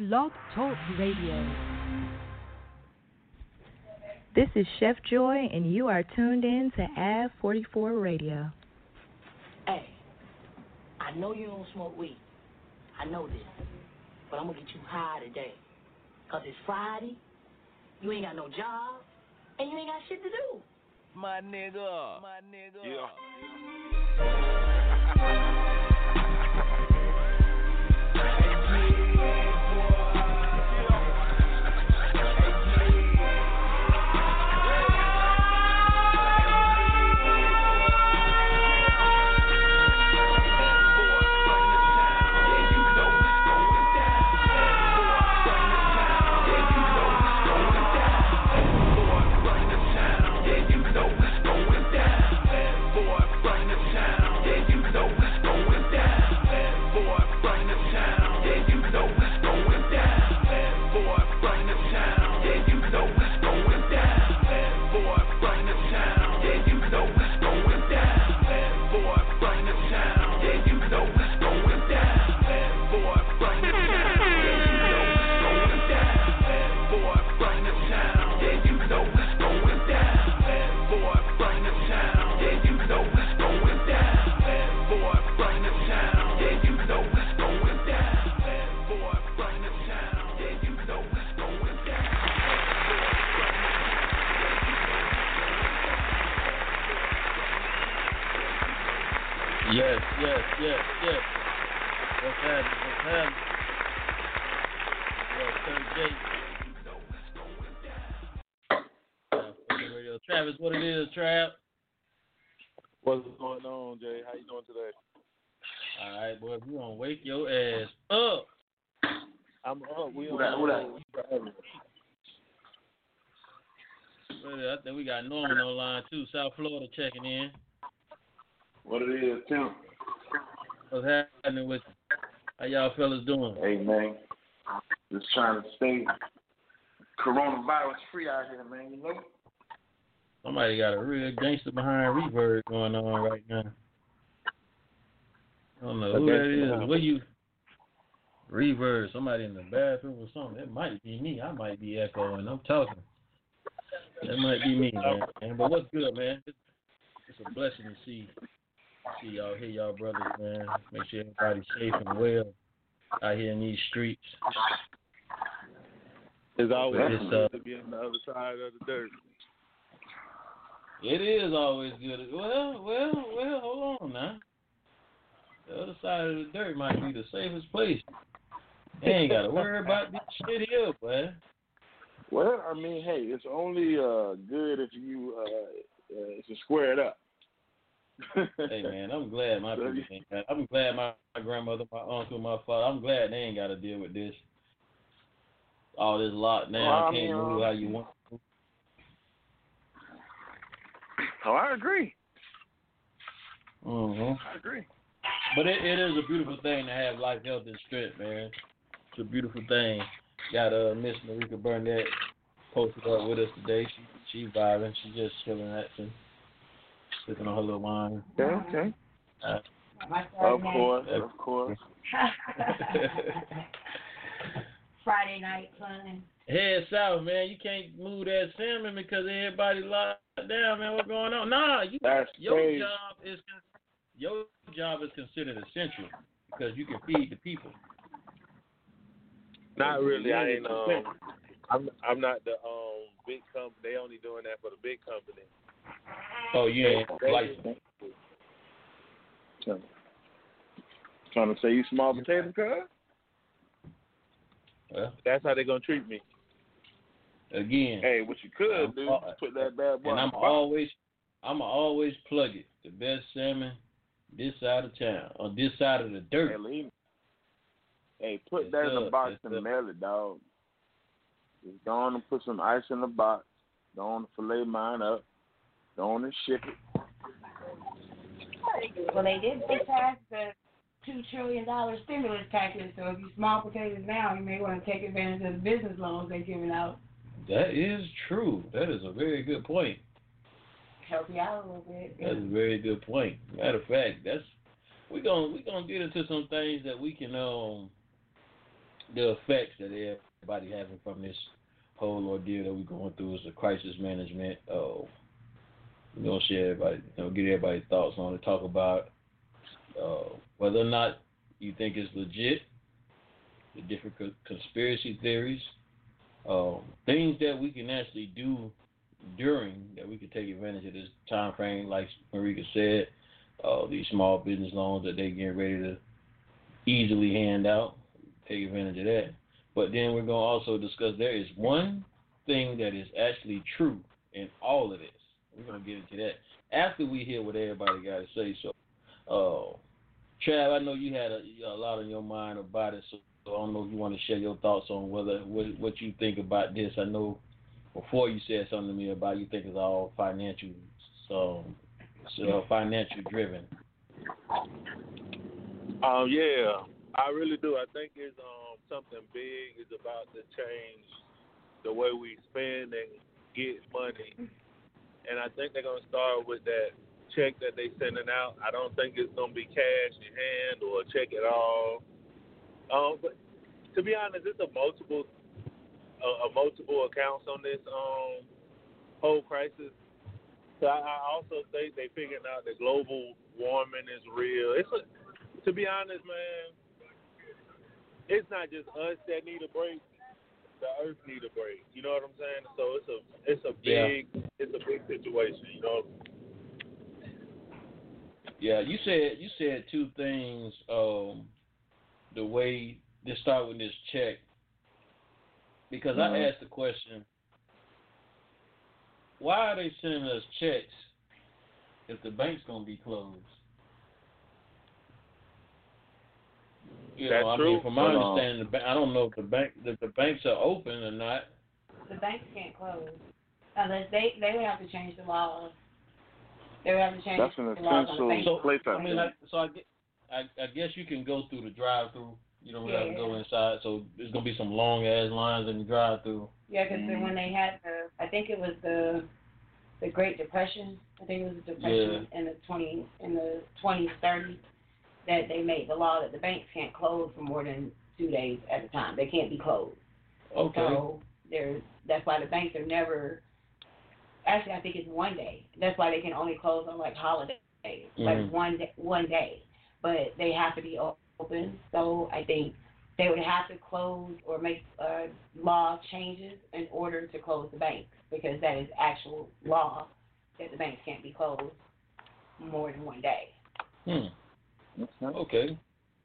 Blog Talk Radio. This is Chef Joy, and you are tuned in to Av 44 Radio. Hey, I know you don't smoke weed. I know this. But I'm going to get you high today. Because it's Friday, you ain't got no job, and you ain't got shit to do. My nigga. My nigga. Yes, yes, yes, yes. What's happening? What's happening? Yo, Kurt J. Fucking Radio. Travis, what it is, Trav? What's going on, Jay? How you doing today? All right, boy, we gonna wake your ass up. I'm up. We Who on that- who that? Brother, I think we got Norman on line too. South Florida checking in. What it is, Tim? What's happening with you? How y'all fellas doing? Hey, man. Just trying to stay coronavirus free out here, man. You know? Somebody got a real gangster behind reverb going on right now. I don't know who that is. you reverb? Somebody in the bathroom or something. It might be me. I might be echoing. I'm talking. That might be me, man. man. But what's good, man? It's a blessing to see see y'all, hear y'all brothers, man. Make sure everybody's safe and well out here in these streets. It's always It's, good uh, to be on the other side of the dirt. It is always good. Well, well, well. Hold on now. The other side of the dirt might be the safest place. You ain't got to worry about this shit here, boy. Well, I mean, hey, it's only uh, good if you uh, uh, if you square it up. Hey man, I'm glad my people ain't got. I'm glad my, my grandmother, my uncle, my father. I'm glad they ain't got to deal with this. All this lockdown, Well, I can't mean, move how you want. Oh, I agree. Mm-hmm. I agree. But it, it is a beautiful thing to have life, health, and strength, man. It's a beautiful thing. Got uh, Miss Marika Burnett posted up with us today. She she vibing. She just chilling at some, sipping on her little wine. Okay, okay. Uh, Of course, of course. Friday night fun. Head south, man. You can't move that salmon because everybody locked down, man. What's going on? Nah, you That's your crazy. job is your job is considered essential because you can feed the people. Not really. I ain't. Um, I'm. I'm not the um big company. They only doing that for the big company. Oh, you ain't licensed. Trying to say you small potato, cuz? Well, That's how they're gonna treat me. again, Hey, what you could I'm do, all- put that bad boy and in I'm box. always, I'm always plug it. The best salmon this side of town, on this side of the dirt. Hey, hey, put Yes, that in sir. the box Yes, and sir. mail it, dog. Just go on and put some ice in the box. Go on and fillet mine up. Go on and ship it. Well, they did just pass the two trillion dollar stimulus package. So if you small potatoes now, you may want to take advantage of the business loans they're giving out. That is true. That is a very good point. Help you out a little bit. That's a very good point. Matter of fact, that's we're gonna we're gonna get into some things that we can um the effects that everybody having from this whole ordeal that we're going through is the crisis management. Uh, we're gonna share everybody, you know, get everybody's thoughts on it. Talk about uh, whether or not you think it's legit, the different co- conspiracy theories, um, things that we can actually do during that we can take advantage of this time frame, like Marika said, uh, these small business loans that they getting ready to easily hand out. Take advantage of that. But then we're gonna also discuss there is one thing that is actually true in all of this. We're gonna get into that after we hear what everybody got to say. So, uh, Trav, I know you had a, a lot on your mind about it, so I don't know if you want to share your thoughts on whether what what you think about this. I know before you said something to me about you think it's all financial, so so financial driven. Um, yeah, I really do. I think it's um something big is about to change the way we spend and get money, and I think they're gonna start with that check that they sending out. I don't think it's gonna be cash in hand or a check at all. Um, but to be honest, it's a multiple a, a multiple accounts on this um whole crisis. So I, I also think they figuring out that global warming is real. It's a, to be honest, man. It's not just us that need a break. The earth need a break. You know what I'm saying? So it's a it's a Yeah. big it's a big situation. You know. Yeah, you said you said two things. Um, the way to start with this check, because I Mhm. asked the question, why are they sending us checks if the bank's gonna be closed? You That's know, I true. mean, from my But, understanding, the bank, I don't know if the bank if the banks are open or not. The banks can't close unless they they would have to change the laws. They would have to change That's an the laws on the essential bank. So, place, I I mean, think. like, so I, get- I, I guess you can go through the drive-through. You don't really have to go inside. So there's gonna be some long ass lines in the drive-through. Yeah, because Mhm. when they had the, I think it was the, the Great Depression. I think it was the depression in the twenty in the twenties, thirties, that they made the law that the banks can't close for more than two days at a time. They can't be closed. Okay. So there's that's why the banks are never. Actually, I think it's one day. That's why they can only close on like holidays, Mhm. like one day, one day. But they have to be open. So I think they would have to close or make uh, law changes in order to close the banks because that is actual law that the banks can't be closed more than one day. Hmm. Okay. Okay.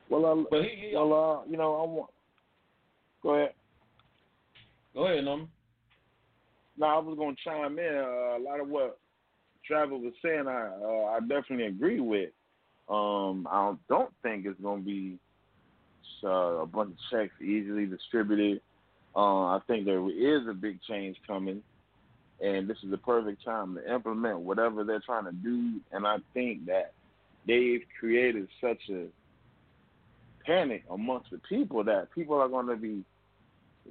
Well, uh, But he, he well, uh, you know, I want. Go ahead. go ahead, Norman. No, I was gonna chime in. Uh, a lot of what Travis was saying, I uh, I definitely agree with. Um, I don't, don't think it's gonna be uh, a bunch of checks easily distributed. Uh, I think there is a big change coming, and this is the perfect time to implement whatever they're trying to do. And I think that they've created such a panic amongst the people that people are going to be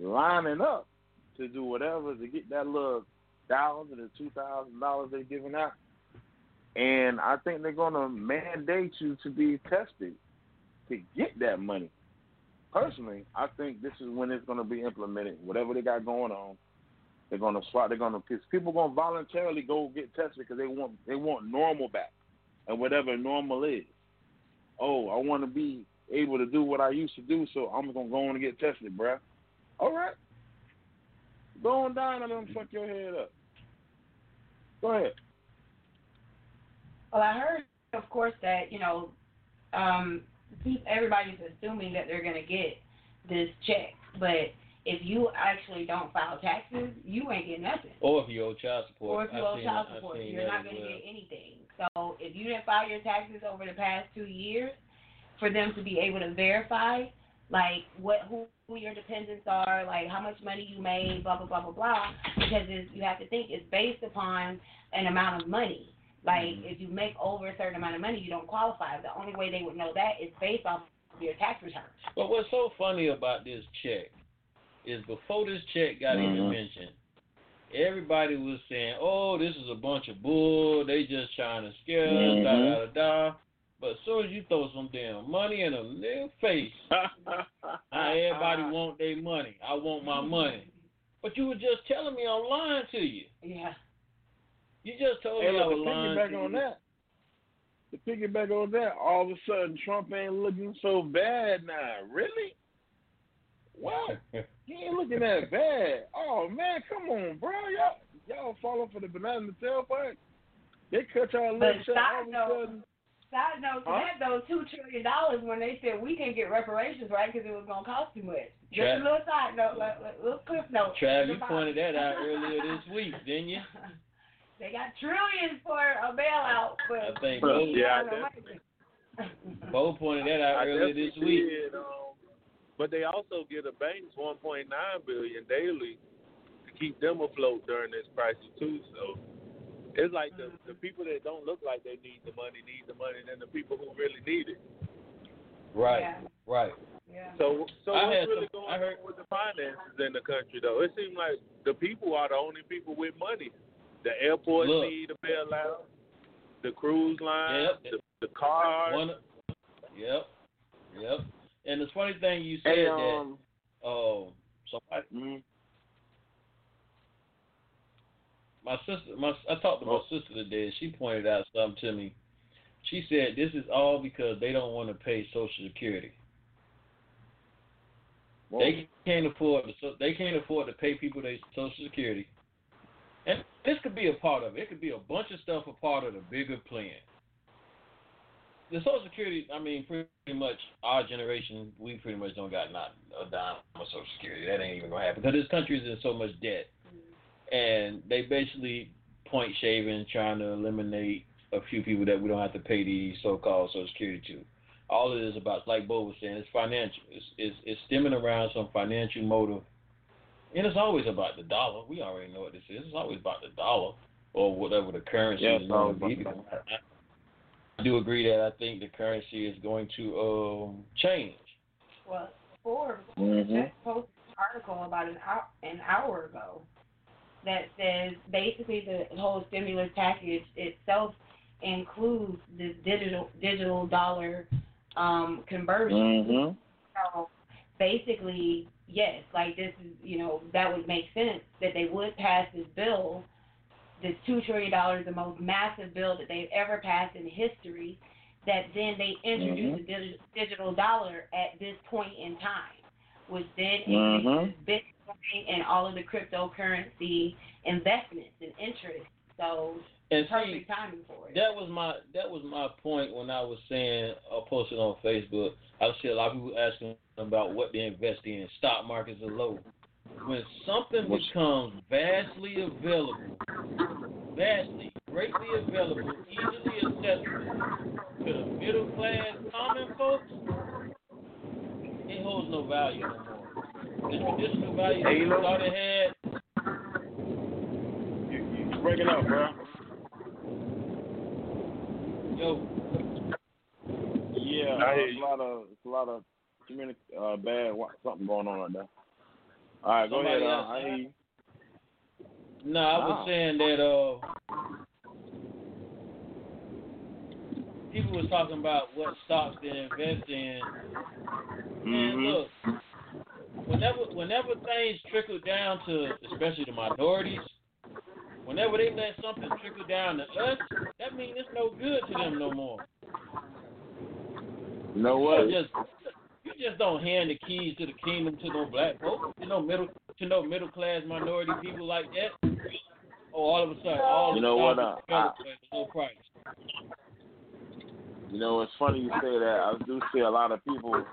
lining up to do whatever to get that little thousand or two thousand dollars they're giving out. And I think they're gonna mandate you to be tested to get that money. Personally, I think this is when it's gonna be implemented. Whatever they got going on, they're gonna swap. They're gonna because people gonna voluntarily go get tested because they want they want normal back, and whatever normal is. Oh, I want to be able to do what I used to do, so I'm gonna go on and get tested, bruh. All right. Go on down and let them fuck your head up. Go ahead. Well, I heard, of course, that you know, um, pe- everybody's assuming that they're going to get this check, but if you actually don't file taxes, you ain't getting nothing. Or if you owe child support. Or if you I've owe child that- support, you're not going to well. get anything. So if you didn't file your taxes over the past two years, for them to be able to verify, like what who, who your dependents are, like how much money you made, blah blah blah blah blah, because it's, you have to think it's based upon an amount of money. Like Mhm. if you make over a certain amount of money, you don't qualify. The only way they would know that is based off of your tax return. But what's so funny about this check is before this check got even Mhm. mentioned, everybody was saying, "Oh, this is a bunch of bull. They just trying to scare us." Da mm-hmm. da da da. But as soon as you throw some damn money in a nigga face, now everybody want their money. I want my money. But you were just telling me I'm lying to you. Yeah. You just told Hey, me I was to lying piggyback to on you. that, to piggyback on that, all of a sudden Trump ain't looking so bad now. Really? What? He ain't looking that bad. Oh man, come on, bro. Y'all y'all falling for the banana in the tailpipe. They cut y'all But lips shut side all of a note- sudden. Side note to Huh? that though, two trillion dollars when they said we can't get reparations, right? Because it was gonna cost too much. Just Tra- a little side note, like, like, little cliff note. Trav, you pointed that out earlier this week, didn't you? they got trillions for a bailout, but I think we Bo, Yeah, got I money. Bo pointed that out I earlier definitely this week. did, um, but they also get the banks 1.9 billion daily to keep them afloat during this crisis too. So it's like the the mm-hmm. people that don't look like they need the money need the money, and then the people who really need it. Right, Yeah. right. Yeah. So so I what's had really some- going I heard- on with the finances in the country though? It seems like the people are the only people with money. The airports Look. need a bailout. The cruise lines, Yep. the, the cars. One, yep, yep. And the funny thing you said Hey, that, um, oh, so I, mhm. my sister, my I talked to my Oh. sister today. and She pointed out something to me. She said this is all because they don't want to pay Social Security. Whoa. They can't afford to, so they can't afford to pay people their Social Security. And this could be a part of it. It could be a bunch of stuff a part of the bigger plan. The Social Security, I mean, pretty much our generation, we pretty much don't got not a dime of Social Security. That ain't even gonna happen because this country is in so much debt, and they basically point shaving, trying to eliminate a few people that we don't have to pay the so-called Social Security to. All it is about, like Bo was saying, it's financial. It's, it's it's stemming around some financial motive, and it's always about the dollar. We already know what this is. It's always about the dollar or whatever the currency Yeah, is going to be. About the I, I do agree that I think the currency is going to um, change. Well, Forbes Mhm. just posted an article about an hour, an hour ago that says basically the whole stimulus package itself includes this digital digital dollar um, conversion. Mhm. So basically, yes, like this is, you know, that would make sense that they would pass this bill, this two trillion dollars, the most massive bill that they've ever passed in history. That then they introduce Mhm. the digi- digital dollar at this point in time, which then Mhm. increases Bitcoin and all of the cryptocurrency investments and interest. So And see, perfect timing for it. That was my that was my point when I was saying I posted on Facebook. I see a lot of people asking about what they invest in. Stock markets are low. When something becomes vastly available, vastly, greatly available, easily accessible to the middle class common folks, it holds no value no more. The traditional value Hey, that you we thought it had, You, you, you breaking up, bro. yo, Yeah, I uh, hear it's a lot of it's a lot of communi- uh, bad wa- something going on right there. All right, go Somebody ahead. Uh, I hear you. No, I was Wow. saying that uh, people was talking about what stocks to invest in. Man, Mhm. look, whenever whenever things trickle down to, especially the minorities, whenever they let something trickle down to us, that means it's no good to them no more. You know what? just you just don't hand the keys to the kingdom to no black folks, to no middle to no middle class minority people like that. Oh, all of a sudden, all You the know what, stocks uh, are developed at a low price. You know, it's funny you say that. I do see a lot of people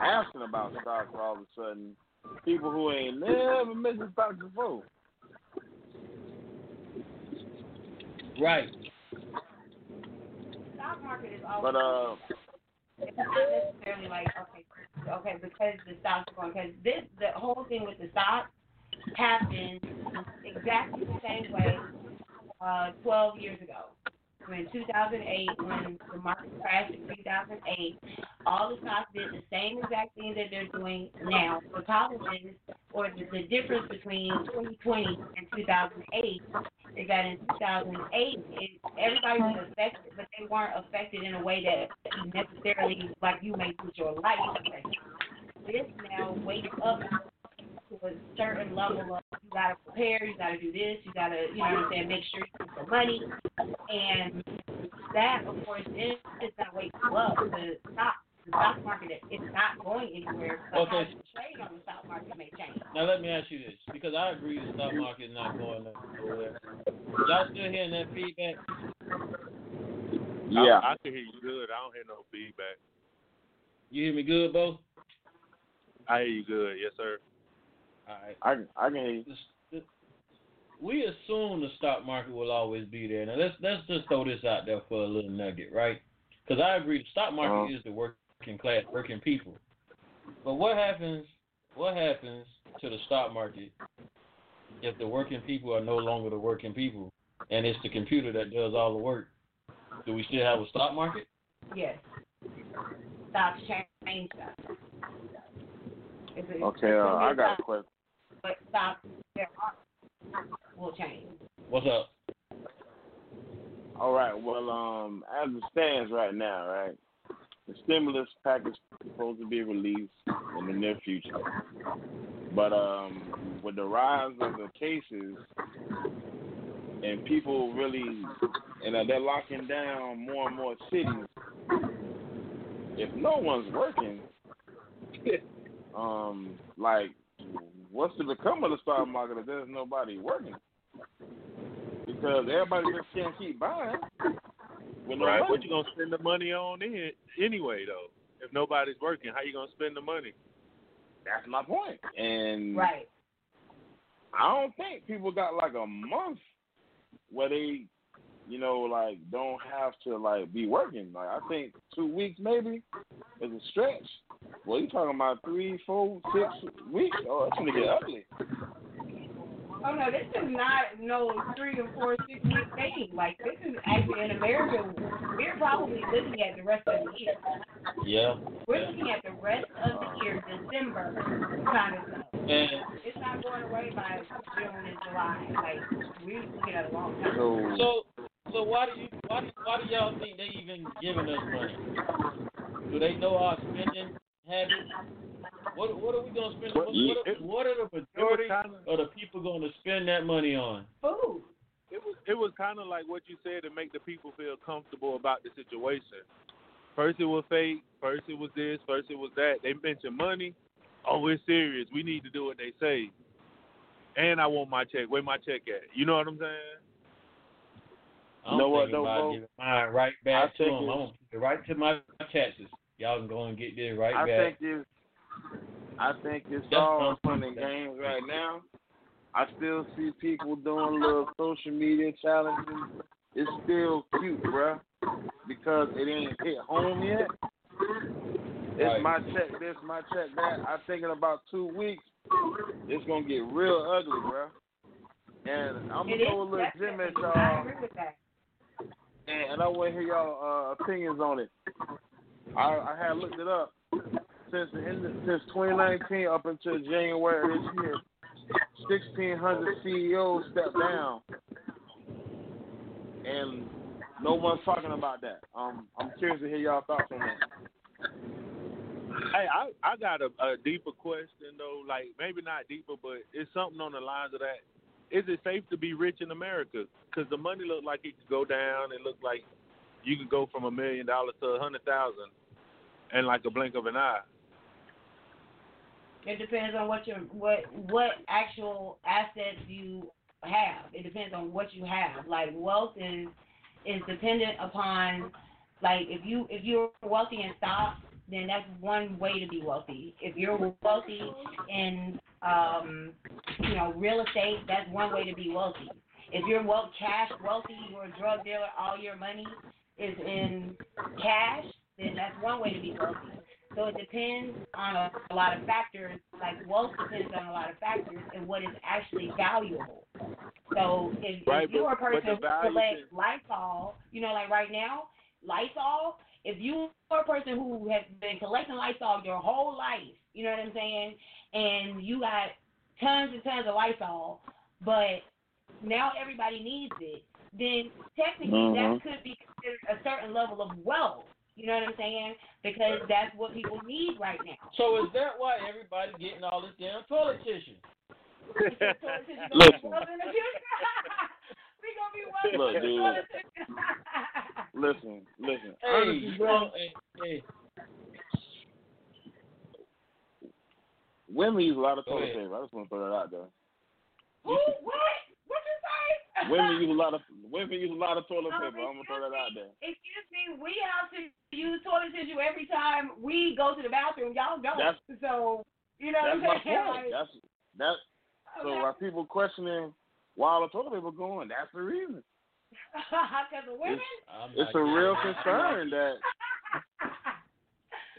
asking about stocks all of a sudden. People who ain't never mentioned stocks before. Right. stock market is always But uh, it's not necessarily like okay, okay, because the stocks are going. Because this, the whole thing with the stocks happened exactly the same way uh, 12 years ago. In 2008, when the market crashed in 2008, all the stocks did the same exact thing that they're doing now. The problem is, or the, the difference between 2020 and 2008 is that in 2008, it, everybody was affected, but they weren't affected in a way that necessarily like you may lose your life. This now wakes up a certain level of you gotta prepare, you gotta do this, you gotta, you know what I'm saying, make sure you get the money, and that of course is is gonna wake you up to stop. The stock market is not going anywhere. But Okay. how you trade on the stock market may change. Now let me ask you this, because I agree the stock market is not going nowhere. Y'all still hearing that feedback? Yeah. I, I can hear you good. I don't hear no feedback. You hear me good, Bo? I hear you good. Yes, sir. All right. I I can hear you. The- the- We assume the stock market will always be there. Now let's let's just throw this out there for a little nugget, right? Because I agree, the stock market Uh-huh. is the working class, working people. But what happens? What happens to the stock market if the working people are no longer the working people, and it's the computer that does all the work? Do we still have a stock market? Yes. Stocks change that. Okay, uh, I got a question. But stocks there are will change. What's up? All right. Well, um, as it stands right now, right, the stimulus package is supposed to be released in the near future, but um, with the rise of the cases and people really, and uh, they're locking down more and more cities. If no one's working, um, like, what's to become of the stock market if there's nobody working? Because everybody just can't keep buying. With no Right. money. What you gonna spend the money on in, anyway, though? If nobody's working, how you gonna spend the money? That's my point. And Right. I don't think people got like a month where they, you know, like don't have to like be working. Like I think two weeks maybe is a stretch. Well, you talking about three, four, six weeks? Oh, that's gonna get ugly. Oh no, this is not no three or four, six week thing. Like this is actually in America. We're probably looking at the rest of the year. Yeah. We're looking at the rest of the year, December kind of stuff. And It's not going away by June and July. Like we're looking at a long time. So, So, so why do you why do, why do y'all think they even giving us money? Do they know our spending habits? What what are we gonna spend? What, what, are, what are the majority kind of of the people going to spend that money on? Food. it was it was kind of like what you said to make the people feel comfortable about the situation. First it was fake. First it was this. First it was that. They mentioned money. Oh, we're serious. We need to do what they say. And I want my check. Where my check at? You know what I'm saying? I'm Know what, thinking though, about Bo? giving mine right I back to think them. I'm gonna put it right to my taxes. Y'all can go and get this right I back. think it's, I think it's That's all what fun and games right now. I still see people doing little social media challenges. It's still cute, bruh, because it ain't hit home yet. It's Right. my check this, my check that. I think in about two weeks, it's gonna get real ugly, bruh. And I'm gonna throw a little gem at y'all, agree with that. And, and I want to hear y'all uh, opinions on it. I, I had looked it up since the end of, since 2019 up until January this year. 1,600 CEOs stepped down, and no one's talking about that. Um, I'm curious to hear y'all thoughts on that. Hey, I I got a, a deeper question though. Like maybe not deeper, but it's something on the lines of that. Is it safe to be rich in America? Because the money look like it could go down. It looked like you could go from a million dollars to a hundred thousand, in like a blink of an eye. It depends on what your what what actual assets you have. It depends on what you have. Like wealth is is dependent upon like if you if you're wealthy in stocks, then that's one way to be wealthy. If you're wealthy in um you know real estate, that's one way to be wealthy. If you're well cash wealthy, you're a drug dealer, all your money is in cash, then that's one way to be wealthy. So it depends on a, a lot of factors. Like wealth depends on a lot of factors and what is actually valuable. So if, Right, if you're a person who collects can- Lysol, you know, like right now, Lysol. If you are a person who has been collecting Lysol your whole life, you know what I'm saying, and you got tons and tons of Lysol, but now everybody needs it, then technically Mhm. that could be considered a certain level of wealth. You know what I'm saying? Because that's what people need right now. So is that why everybody getting all this damn toilet tissue? Because toilet gonna be Listen. wealth in the future. we gonna be wealthy Look, dude. Listen, listen. Hey, Honestly, bro, hey, hey, women use a lot of toilet paper. I just want to throw that out there. Who? What? What you say? Women use a lot of women use a lot of toilet Um, paper. I'm gonna throw that out there. Excuse me, we have to use toilet tissue every time we go to the bathroom. Y'all don't. That's- so you know That's what my I'm saying? point. That's that. So okay. while people questioning why all the toilet paper going, that's the reason. Because of women. I'm It's a real concern that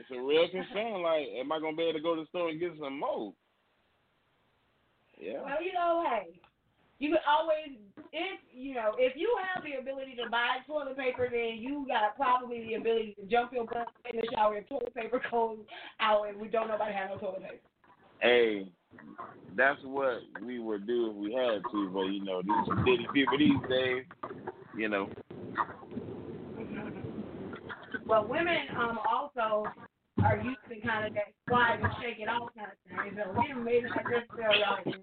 it's a real concern. Like, am I gonna be able to go to the store and get some more? Yeah. well, you know, hey, you can always if you know if you have the ability to buy toilet paper, then you got probably the ability to jump your butt in the shower if toilet paper goes out and we don't nobody have no toilet paper. Hey, that's what we would do if we had to, but you know, these city people these days, you know. Well, women um also are used to kind of that slide and shake it off kind of thing. So we may not necessarily always.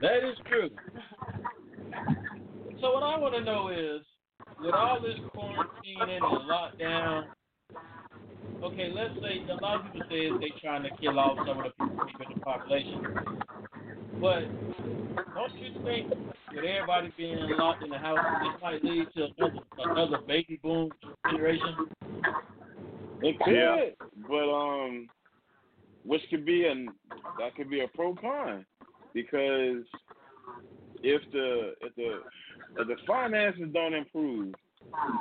That is true. So what I want to know is, with all this quarantining and lockdown, okay, let's say a lot of people say they're trying to kill off some of the people in the population, but don't you think with everybody being locked in the house, this might lead to another, another baby boom generation? It could, Yeah. but um, which could be an that could be a pro con because if the if the if the finances don't improve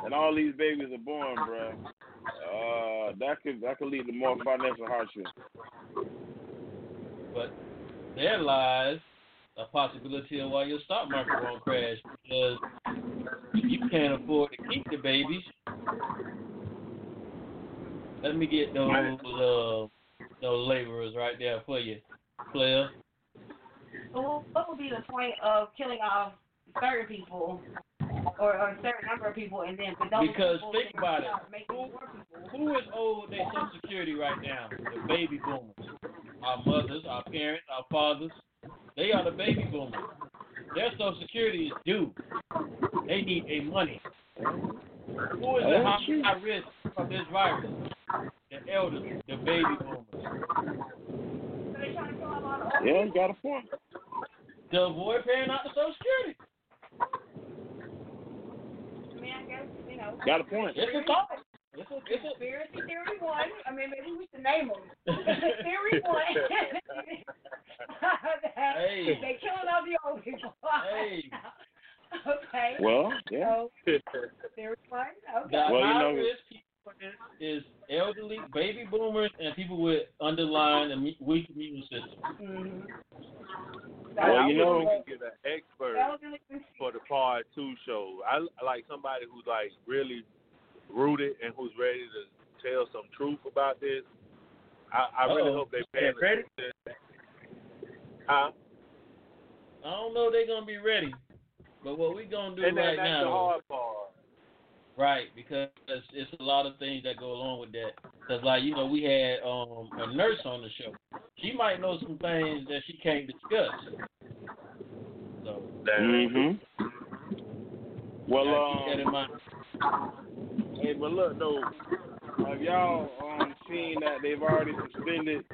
and all these babies are born, bro, uh, that could that could lead to more financial hardship. But there lies a possibility of why your stock market won't crash because you can't afford to keep the babies, let me get those uh, those laborers right there for you, player. Well, what would be the point of killing off certain people or, or a certain number of people and then those Because people think about it. start making more people? Who is owed their Social Security right now? The baby boomers. Our mothers, our parents, our fathers. They are the baby boomers. Their Social Security is due. They need a money. Who is at high, high risk of this virus? The elders, the baby boomers. So they trying to kill off all the old Yeah, you got a point. To avoid paying out the Social Security. I mean, I guess, you know. Got a point. It's a thought. It's a, it's a, Conspiracy theory one. I mean, maybe we should name them. theory one. Hey. They killing all the old people. Hey. okay. Well, yeah. So, theory one. the Okay. Well, you know- risk people is elderly, baby boomers, and people with underlying immu- weak immune system. Mm-hmm. Well, you know- I would get an expert for the part two show. I I like somebody who's like really rooted and who's ready to tell some truth about this. I, I really Uh-oh. hope they pay Yeah, ready? attention. Huh? I don't know if they're gonna be ready, but what we're gonna do And then right that's now, the hard part. right? Because it's, it's a lot of things that go along with that. Cause like you know, we had um a nurse on the show. She might know some things that she can't discuss. So Mhm. Well, gotta keep that in um, mind. Hey, but look though, have y'all um seen that they've already suspended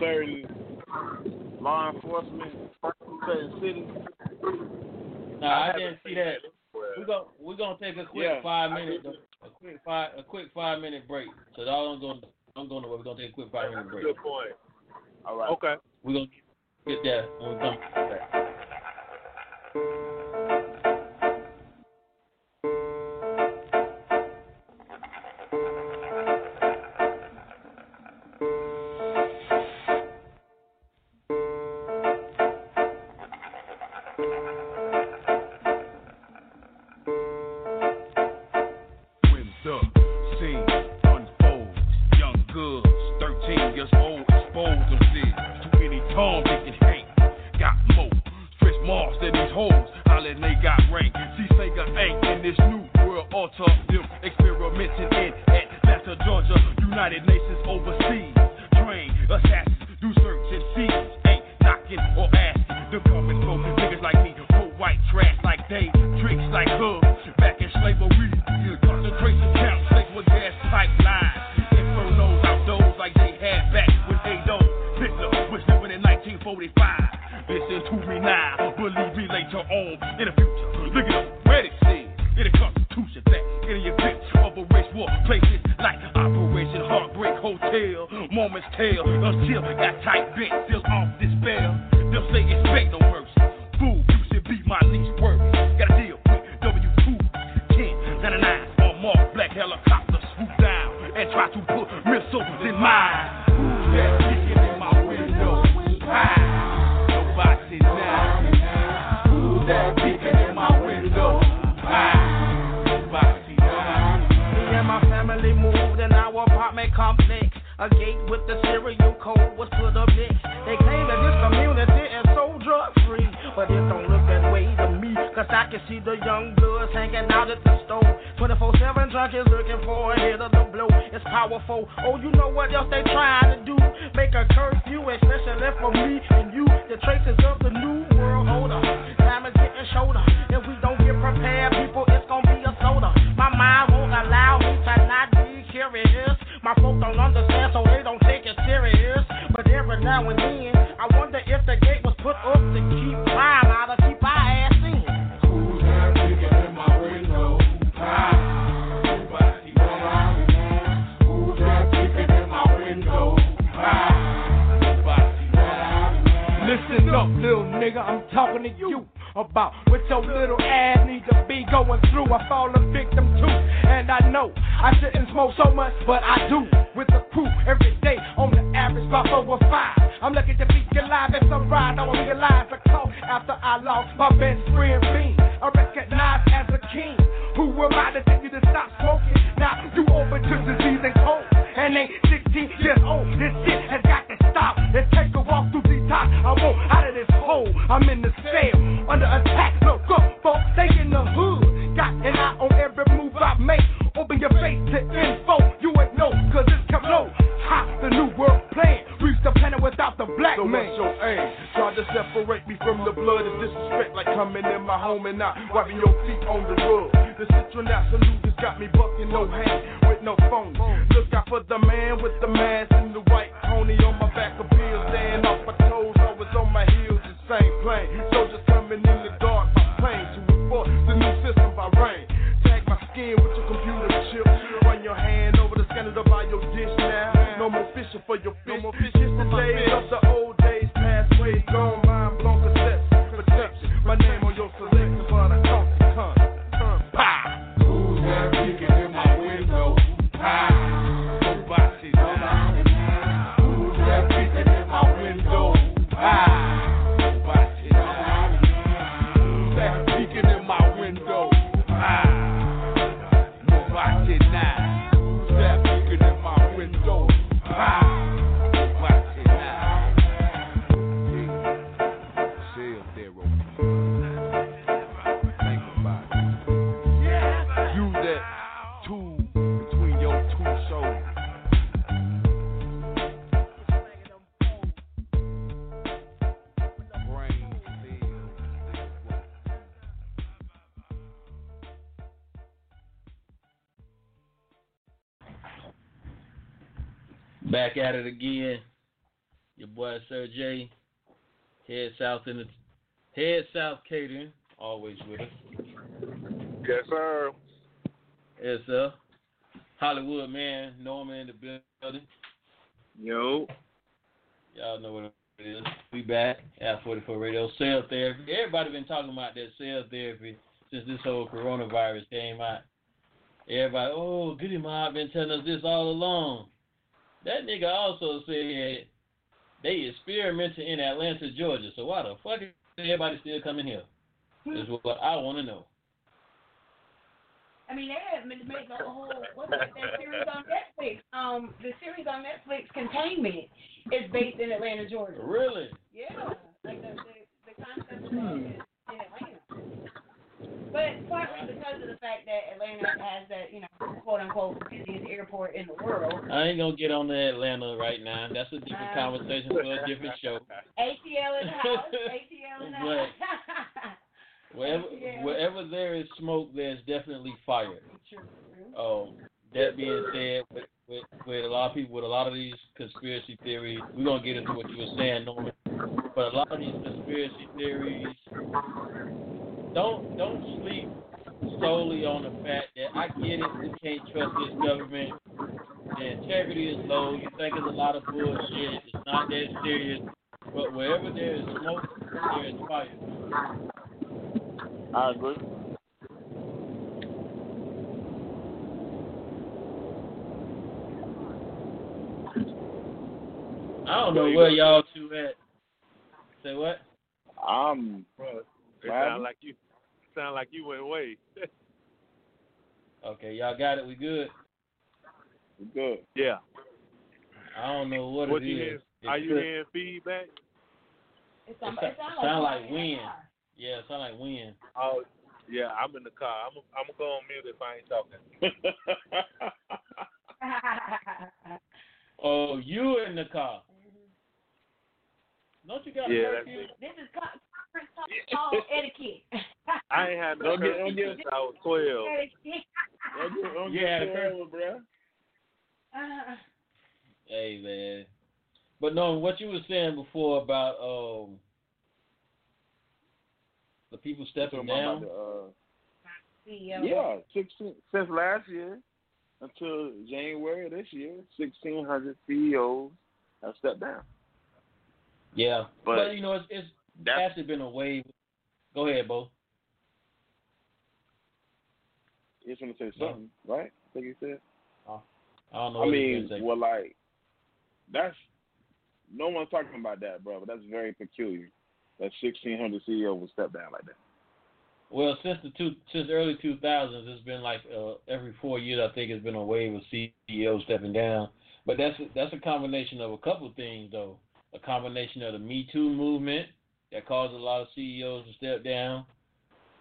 certain law enforcement in certain cities? Nah, I, haven't didn't see that. We're gonna we're gonna take a quick Yeah, five I minute a quick five a quick five minute break. So all I'm going I'm going to we're gonna take a quick five minute break. Good point. All right. Okay. We're gonna get that when we come back. me now, believe me later on in the future. Look at the credit scene in the Constitution that in the event of a race war, places like Operation Heartbreak Hotel, moments tale until got tight bent, still off this. They'll say expect no mercy. Fool, you should be my least worry. Got a deal with W2 1099 or more black helicopter swoop down and try to put missiles in mine. A gate with the serial code was put up next. They claim that this community is so drug free, but it don't look that way to me. Cause I can see the young bloods hanging out at the store. 24 7 junkies looking for a hit of the blow. It's powerful. Oh, you know what else they trying to do? Make a curfew, especially for me and you. The traces of the new world order. Time is getting shorter. I wonder if the gate was put up to keep crime out of keep our ass in. Who's that kicking in my window? Ah, nobody. Who's that in my window? Ah, nobody. Listen up, little nigga, I'm talking to you about what your little ass need to be going through. I fall a victim too, and I know I shouldn't smoke so much, but I do. With the crew every day, on the average about over five. I'm lucky to be alive as a ride. I wanna realize the call after I lost my best friend Bean. I recognize as a king. Who am I to tell you to stop smoking? Now you open to disease and cold, and ain't 16 years old. This shit has got to stop. Let's take a walk through times. I want out of this hole. I'm in the cell Try to separate me from the blood is disrespect like coming in my home and not wiping your feet on the rug. The citron absolute has got me bucking no hand with no phone. Look out for the man with the mask and the white pony on my Back at it again. Your boy Sir J. Head south in the head south catering, always with us. Yes, sir. Yes, sir. Hollywood man, Norman in the building. Yo. Y'all know what it is. We back at 44 Radio. Cell therapy. Everybody been talking about that cell therapy since this whole coronavirus came out. Everybody, oh, Goodie Mob been telling us this all along. That nigga also said they experimenting in Atlanta, Georgia. So why the fuck is everybody still coming here? Is what I want to know. I mean, they have made the whole what's that, that series on Netflix? Um, the series on Netflix, Containment, is based in Atlanta, Georgia. Really? Yeah, like the the, the concept is in Atlanta. But partly because of the fact that Atlanta has that, you know, quote unquote busiest airport in the world. I ain't gonna get on the Atlanta right now. That's a different Uh, conversation for a different show. ATL in the house. ATL in the But- house. Wherever Yeah. wherever there is smoke, there's definitely fire. True. Um, that being said, with, with, with a lot of people, with a lot of these conspiracy theories, we're gonna get into what you were saying, Norman. But a lot of these conspiracy theories, don't don't sleep solely on the fact that I get it. We can't trust this government. the integrity is low. You think it's a lot of bullshit. It's not that serious. But wherever there is smoke, there is fire. I agree. I don't know where y'all two at. Say what? I'm. Bro, it Right. sound like you sound like you went away. Okay, y'all got it. We good. We Good. yeah. I don't know what, What it you is. hear? It's Are you good. hearing feedback? It sound, It it sound, sound like, like wind. in the car. Yeah, it sound like wind. Oh, yeah. I'm in the car. I'm I'm gonna go on mute if I ain't talking. Oh, you in the car? Mm-hmm. Don't you got Yeah, a that's curfew? this is con- conference call etiquette. I ain't had no Don't get- curfew don't get- since I was twelve. Don't get- don't Yeah, get the pulled cur- over, bruh. Uh, Hey man. But no, what you were saying before about um the people stepping down. the, uh, Yeah, sixteen since last year until January of this year, sixteen hundred CEOs have stepped down. Yeah, But but, you know it's it's That's actually been a wave. Go ahead, Bo. he's gonna say something, right? I think he said. I don't know. I mean, he's well, like that's no one's talking about that, bro. But that's very peculiar. That sixteen hundred CEO will step down like that. Well, since the two since early two thousands, it's been like uh, every four years. I think it's been a wave of CEOs stepping down. But that's that's a combination of a couple of things, though. A combination of the Me Too movement that caused a lot of CEOs to step down.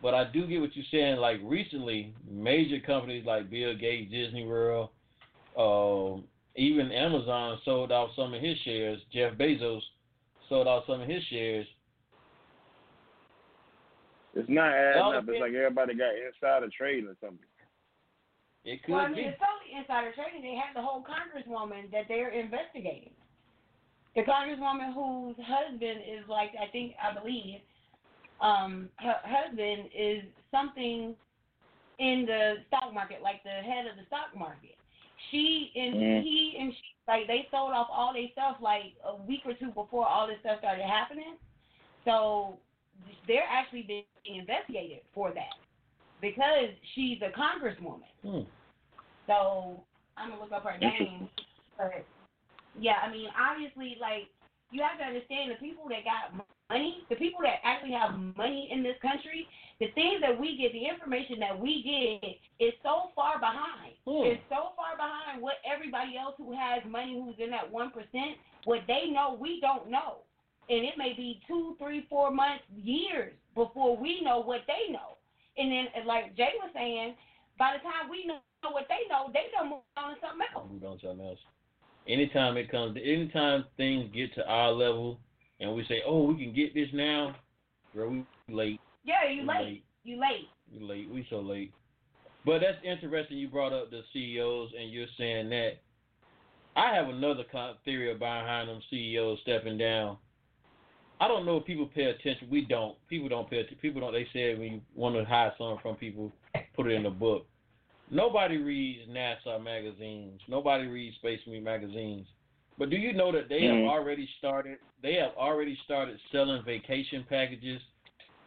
But I do get what you're saying. Like recently, major companies like Bill Gates, Disney World, um, even Amazon sold off some of his shares. Jeff Bezos sold off some of his shares. It's not It all adding up. It's like everybody got insider trading or something. It could be Well, I mean, be. it's totally insider trading. They have the whole congresswoman that they're investigating. The congresswoman whose husband is like, I think, I believe, um, her husband is something in the stock market, like the head of the stock market. She and Mhm. he and she, like they sold off all their stuff like a week or two before all this stuff started happening. So they're actually being investigated for that because she's a congresswoman. Hmm. So I'm gonna look up her name. But yeah, I mean, obviously, like you have to understand the people that got money, the people that actually have money in this country, the things that we get, the information that we get is so far behind. Hmm. It's so far behind what everybody else who has money, who's in that one percent, what they know, we don't know. And it may be two, three, four months, years before we know what they know. And then, like Jay was saying, by the time we know what they know, they done moved on to something else. move on to something else. Anytime it comes, anytime things get to our level, and we say, "Oh, we can get this now," bro, we late. Yeah, you We late. You late. We late. We so late. But that's interesting. You brought up the CEOs, and you're saying that. I have another theory behind them CEOs stepping down. I don't know if people pay attention. We don't. People don't pay attention. People don't. They said when you want to hide something from people, put it in a book. Nobody reads NASA magazines. Nobody reads Space Marine magazines. But do you know that they Mhm. have already started? They have already started selling vacation packages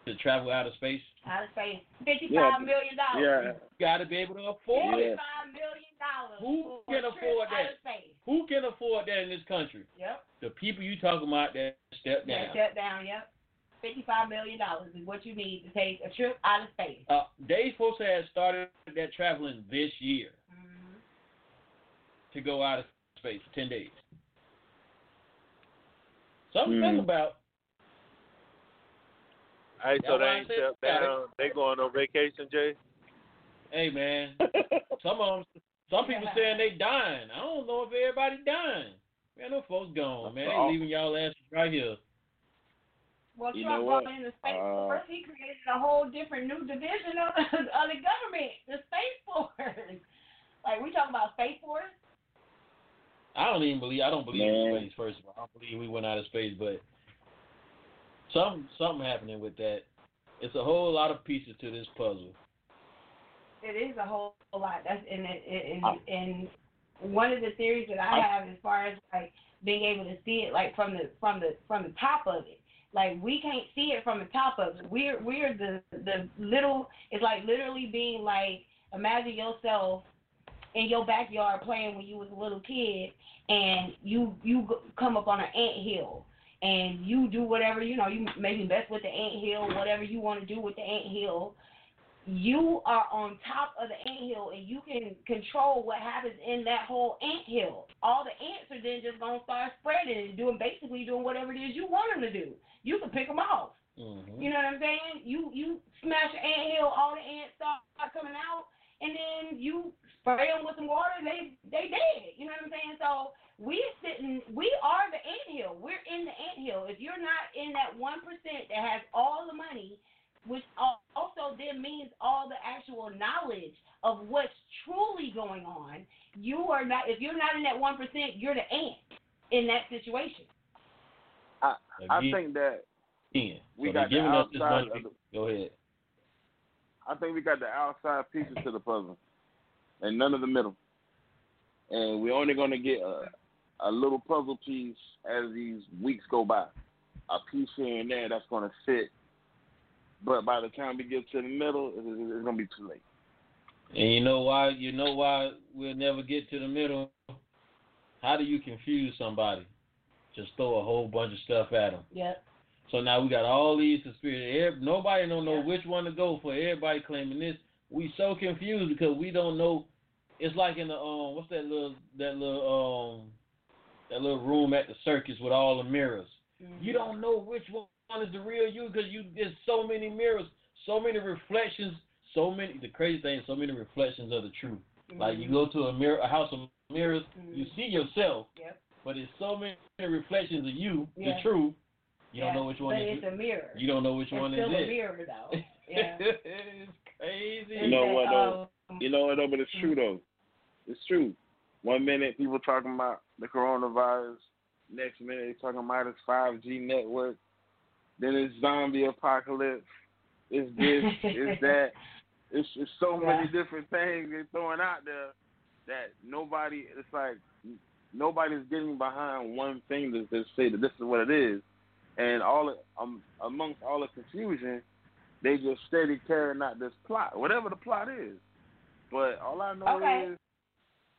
to travel out of space. Out of space. Fifty-five Yeah. million dollars. Yeah. You got to be able to afford it. Fifty-five million dollars. Who can a trip afford out that? Of space. Who can afford that in this country? Yep. The people you talking about that step Yeah, down. shut down. Yep. Fifty-five million dollars is what you need to take a trip out of space. Uh, they supposed to have started that traveling this year Mm-hmm. to go out of space for ten days. Something to Mm. think about. Hey, so they ain't said stepped down. They going on vacation, Jay? Hey man, some of them, some people saying they dying. I don't know if everybody dying. Man, them folks gone, man. They leaving y'all asses right here. Well, You Trump know brought in the space Uh, force. He created a whole different new division of, of the government, the space force. like we talking about space force. I don't even believe. I don't believe in Man. space. First of all, I don't believe we went out of space, but some something happening with that. It's a whole lot of pieces to this puzzle. It is a whole lot. That's and it, it, and and one of the theories that I have as far as like being able to see it like from the from the from the top of it. Like we can't see it from the top of it. We're we're the the little. It's like literally being like imagine yourself in your backyard playing when you was a little kid, and you you come up on an ant hill and you do whatever you know. You maybe mess with the ant hill, whatever you want to do with the ant hill. You are on top of the ant hill, and you can control what happens in that whole ant hill. All the ants are then just gonna start spreading and doing basically doing whatever it is you want them to do. You can pick them off. Mm-hmm. You know what I'm saying? You you smash an ant hill, all the ants start coming out, and then you spray them with some water, and they they dead. You know what I'm saying? So we sitting, we are the ant hill. We're in the ant hill. If you're not in that one percent that has all the money, which al- also then means all the actual knowledge of what's truly going on, you are not. If you're not in that one percent, you're the ant in that situation. I I Again. think that Again. we so got they're the giving us this outside money. of the, Go ahead. I think we got the outside pieces to the puzzle, and none of the middle. And we're only going to get a, a little puzzle piece as these weeks go by, a piece here and there that's going to fit. But by the time we get to the middle, it- it- it's going to be too late. And you know why? You know why we'll never get to the middle. How do you confuse somebody? Just throw a whole bunch of stuff at them. Yep. So now we got all these conspiracy. Nobody don't know Yeah. which one to go for. Everybody claiming this. We so confused because we don't know. It's like in the um, what's that little that little um, that little room at the circus with all the mirrors. You don't know which one is the real you because you there's so many mirrors, so many reflections, so many. The crazy thing, so many reflections of the truth. Like you go to a mirror, a house of mirrors, you see yourself, Yep. but it's so many reflections of you, Yeah. the truth. You Yeah, don't know which one but is. it's a mirror. You don't know which it's one still is a it. mirror though. Yeah. it's crazy. You know what though? Um, You know what though? But it's true though. It's true. One minute people talking about the coronavirus, next minute they talking about this five G network, then it's zombie apocalypse, it's this, it's that. It's it's so many different things they're throwing out there that nobody. It's like nobody's getting behind one thing to, to say that this is what it is, and all um, amongst all the confusion, they just steady carrying out this plot, whatever the plot is. But all I know Okay. is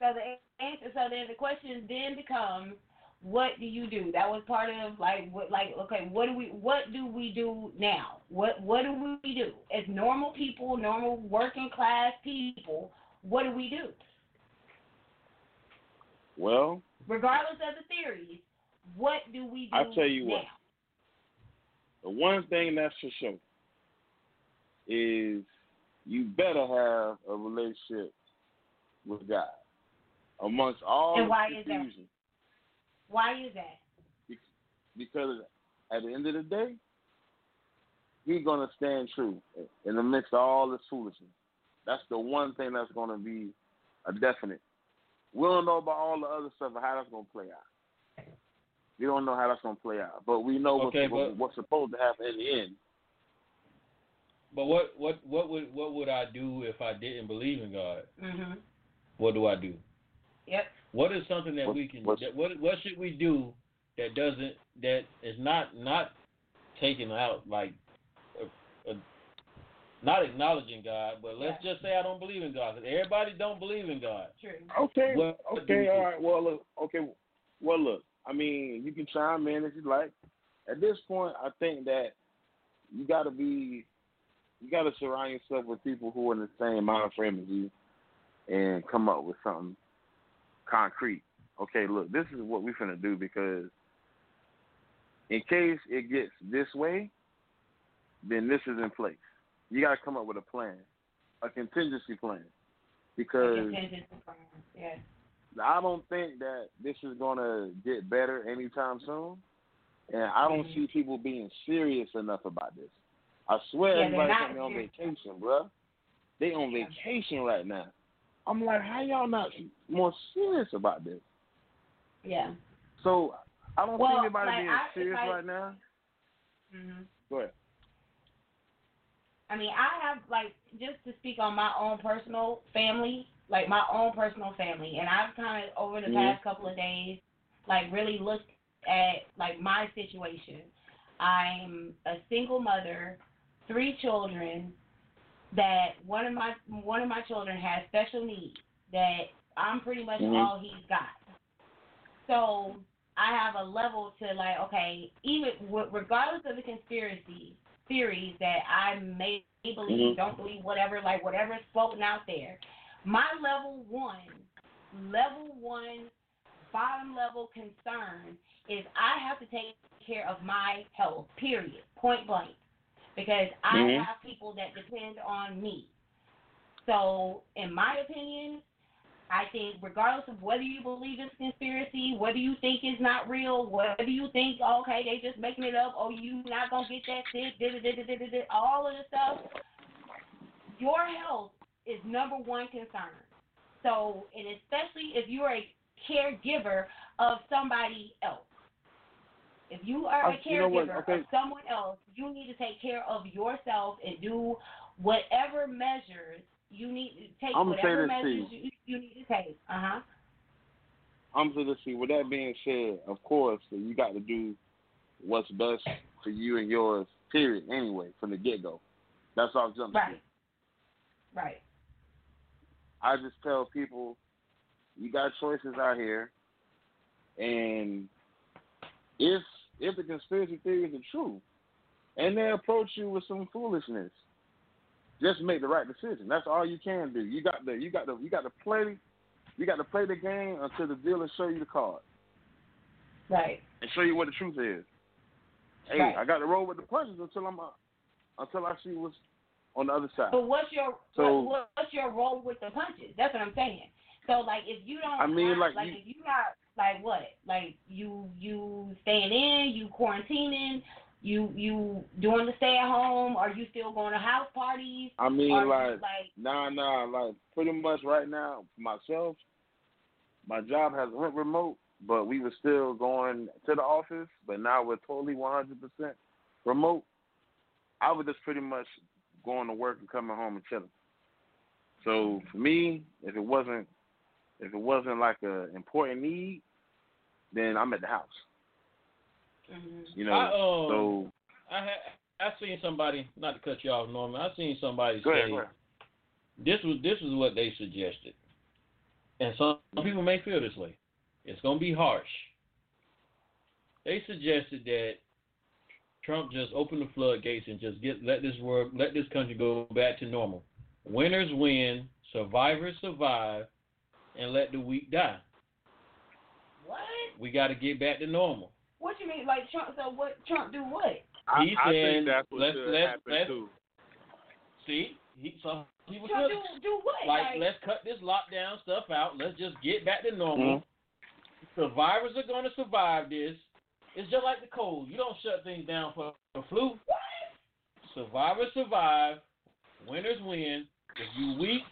So the answer. So then the question then becomes, what do you do? That was part of like what like okay, what do we what do we do now? What what do we do as normal people, normal working class people? What do we do? Well, Regardless of the theories, what do we do I tell you now? what. the one thing that's for sure is you better have a relationship with God. Amongst all And the why is that? confusion. Why is that? because at the end of the day, he's gonna stand true in the midst of all this foolishness. That's the one thing that's gonna be a definite. We don't know about all the other stuff and how that's gonna play out. We don't know how that's gonna play out, but we know what's, but- what's supposed to happen in the end. But what what what would what would I do if I didn't believe in God? Mhm. What do I do? Yep. What is something that What- we can? what's- That, what what should we do that doesn't that is not not taking out like a, a, not acknowledging God, but let's just say I don't believe in God everybody don't believe in God. True. Okay, What okay, do? all right. Well, look, okay, well, look. I mean, you can chime in if you like. At this point, I think that you got to be, you got to surround yourself with people who are in the same mind frame as you, and come up with something concrete. Okay, look, this is what we're gonna do because in case it gets this way, then this is in place. You got to come up with a plan, a contingency plan, because. Contingency plan. Yes. I don't think that this is gonna get better anytime soon, and I don't see people being serious enough about this. I swear Yeah, everybody's not on vacation, bruh. They on vacation right now. I'm like, how y'all not more serious about this? Yeah. So I don't Well, see anybody like, being I- serious I- right now. Mhm. Go ahead. I mean, I have like just to speak on my own personal family like my own personal family, and I've kind of over the Mhm. past couple of days, like really looked at like my situation. I'm a single mother, three children. That one of my one of my children has special needs. That I'm pretty much Mhm. all he's got. So I have a level to like, okay, even w- regardless of the conspiracy theories that I may believe, Mhm. don't believe, whatever, like whatever's floating out there, my level one, level one, bottom level concern is I have to take care of my health, period, point blank, because I Mhm. have people that depend on me. So, in my opinion, I think regardless of whether you believe it's conspiracy, whether you think it's not real, whether you think okay they just making it up, oh you not gonna get that sick, da da da da da da, da, all of the stuff, your health is number one concern. So, and especially if you're a caregiver of somebody else. If you are a I- you know caregiver okay. of someone else, you need to take care of yourself and do whatever measures you need to take say whatever measures you, you need to take. Uh huh. I'm so let's see. With that being said, of course, you got to do what's best for you and yours. Period. Anyway, from the get go, that's all I'm Right. Right. I just tell people, you got choices out here, and if if the conspiracy theories are true, and they approach you with some foolishness, just make the right decision. That's all you can do. You got the you got the you got to play you got to play the game until the dealer show you the card Right. and show you what the truth is. Hey, Right. I got to roll with the punches until I'm uh, until I see what's on the other side. But what's your So- what, what's your role with the punches? That's what I'm saying. So like if you don't, I mean, like, like you- if you not like what, like you you staying in, you quarantining, you you doing the stay at home, are you still going to house parties? I mean, Are you, like, like nah, nah, like pretty much right now myself, my job has went remote, but we were still going to the office, but now we're totally 100% remote. I was just pretty much going to work and coming home and chilling. So for me, if it wasn't, if it wasn't like a important need, then I'm at the house. Mhm. You know, I, um, so I had I seen somebody not to cut you off, Norman. I seen somebody go say ahead, go ahead. this was this was what they suggested, and some people may feel this way. It's gonna be harsh. They suggested that Trump just open the floodgates and just get let this world let this country go back to normal. Winners win, survivors survive, and let the weak die. what? We got to get back to normal. What you mean like Trump? So what Trump do what? I, He's I saying, think that's what let's- should let's- happen let's- too. See, he, some people Trump feel do do what? like let's cut this lockdown stuff out. Let's just get back to normal. Mm-hmm. Survivors are going to survive this. It's just like the cold. You don't shut things down for the flu. What? Survivors survive. Winners win. If you weak,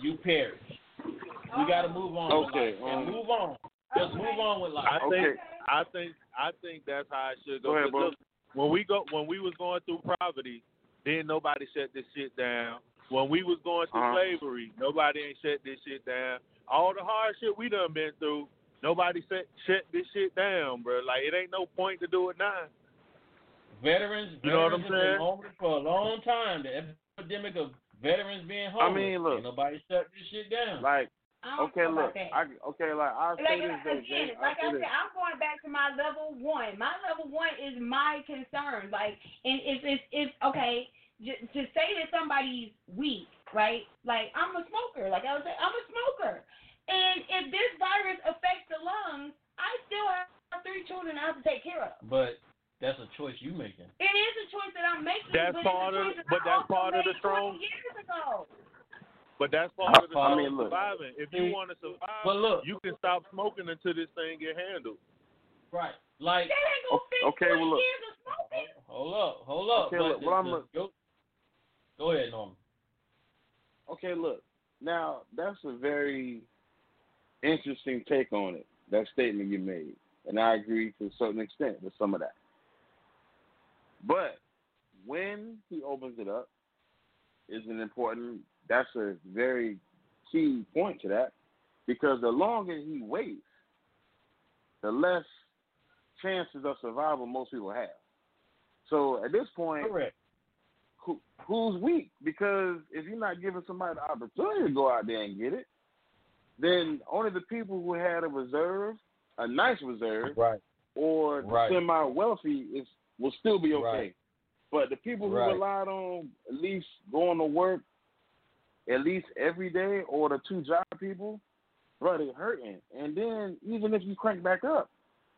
you perish. We got to move on with Okay, life and um, move on. Just move on with life. I think Okay. I think I think that's how it should Go go. ahead, 'Cause bro. look, when we go when we was going through poverty, then nobody shut this shit down. When we was going through Uh-huh. slavery, nobody ain't shut this shit down. All the hard shit we done been through, nobody shut shut this shit down, bro. Like it ain't no point to do it now. Veterans, You know what I'm have been saying? homeless for a long time. The epidemic of veterans being homeless. I homeless. mean, look. Ain't nobody shut this shit down. Like, I don't okay, look. I okay, like I'll say like this, uh, though, again, Jay. like I'll I say said, this. I'm going back to my level one. My level one is my concern. Like, and if if if okay, j- to say that somebody's weak, right? Like I'm a smoker. Like I was saying, I'm a smoker, and if this virus affects the lungs, I still have three children I have to take care of. But that's a choice you making. It is a choice that I'm making. That's but part of- choice that but that's part of the strong- years ago. But that's part of the I mean, look. surviving. If you want to survive, But look, you can stop smoking until this thing get handled. right? Like, That ain't gonna Okay, 20 well, look. years of hold up, hold up. Okay, but look, the- what I'm the- look- go, go ahead, Norman. Okay, look. Now that's a very interesting take on it. That statement you made, and I agree to a certain extent with some of that. But when he opens it up, is an important. That's a very key point to that because the longer he waits, the less chances of survival most people have. So at this point, Correct. who, who's weak? Because if you're not giving somebody the opportunity to go out there and get it, then only the people who had a reserve, a nice reserve, Right. or Right. semi wealthy is will still be okay. Right. But the people who Right. relied on at least going to work at least every day or the two job people, bro, they hurting. And then even if you crank back up,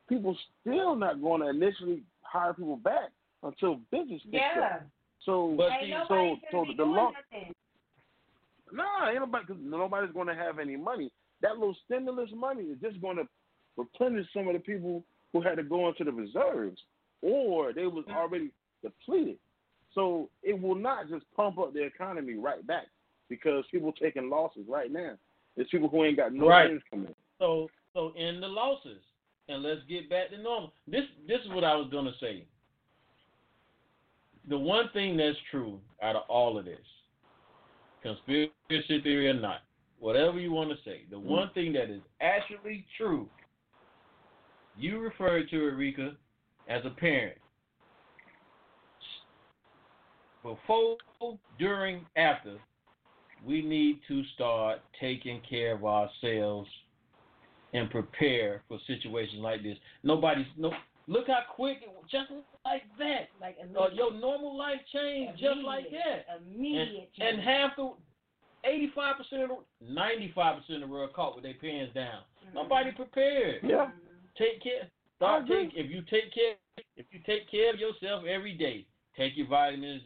people still not going to initially hire people back until business picks Yeah. up. So But see, so so the nothing. Nah, ain't nobody, cause nobody's going to have any money. That little stimulus money is just going to replenish some of the people who had to go into the reserves, or they was already depleted. So it will not just pump up the economy right back because people taking losses right now. There's people who ain't got no Right. wins coming. So so in the losses, and let's get back to normal. This this is what I was gonna say. The one thing that's true out of all of this, conspiracy theory or not, whatever you want to say, the mm-hmm. one thing that is actually true, you referred to it, Rika, as a parent. Before, during, after, we need to start taking care of ourselves and prepare for situations like this. Nobody's no. Look how quick, it, just like that. Like Uh, your normal life changed just like that. Immediate And, and half the, eighty-five percent of the, ninety-five percent of the world caught with their pants down. Mm-hmm. Nobody prepared. Yeah. Take care. Start take, if you take care if you take care of yourself every day, take your vitamins,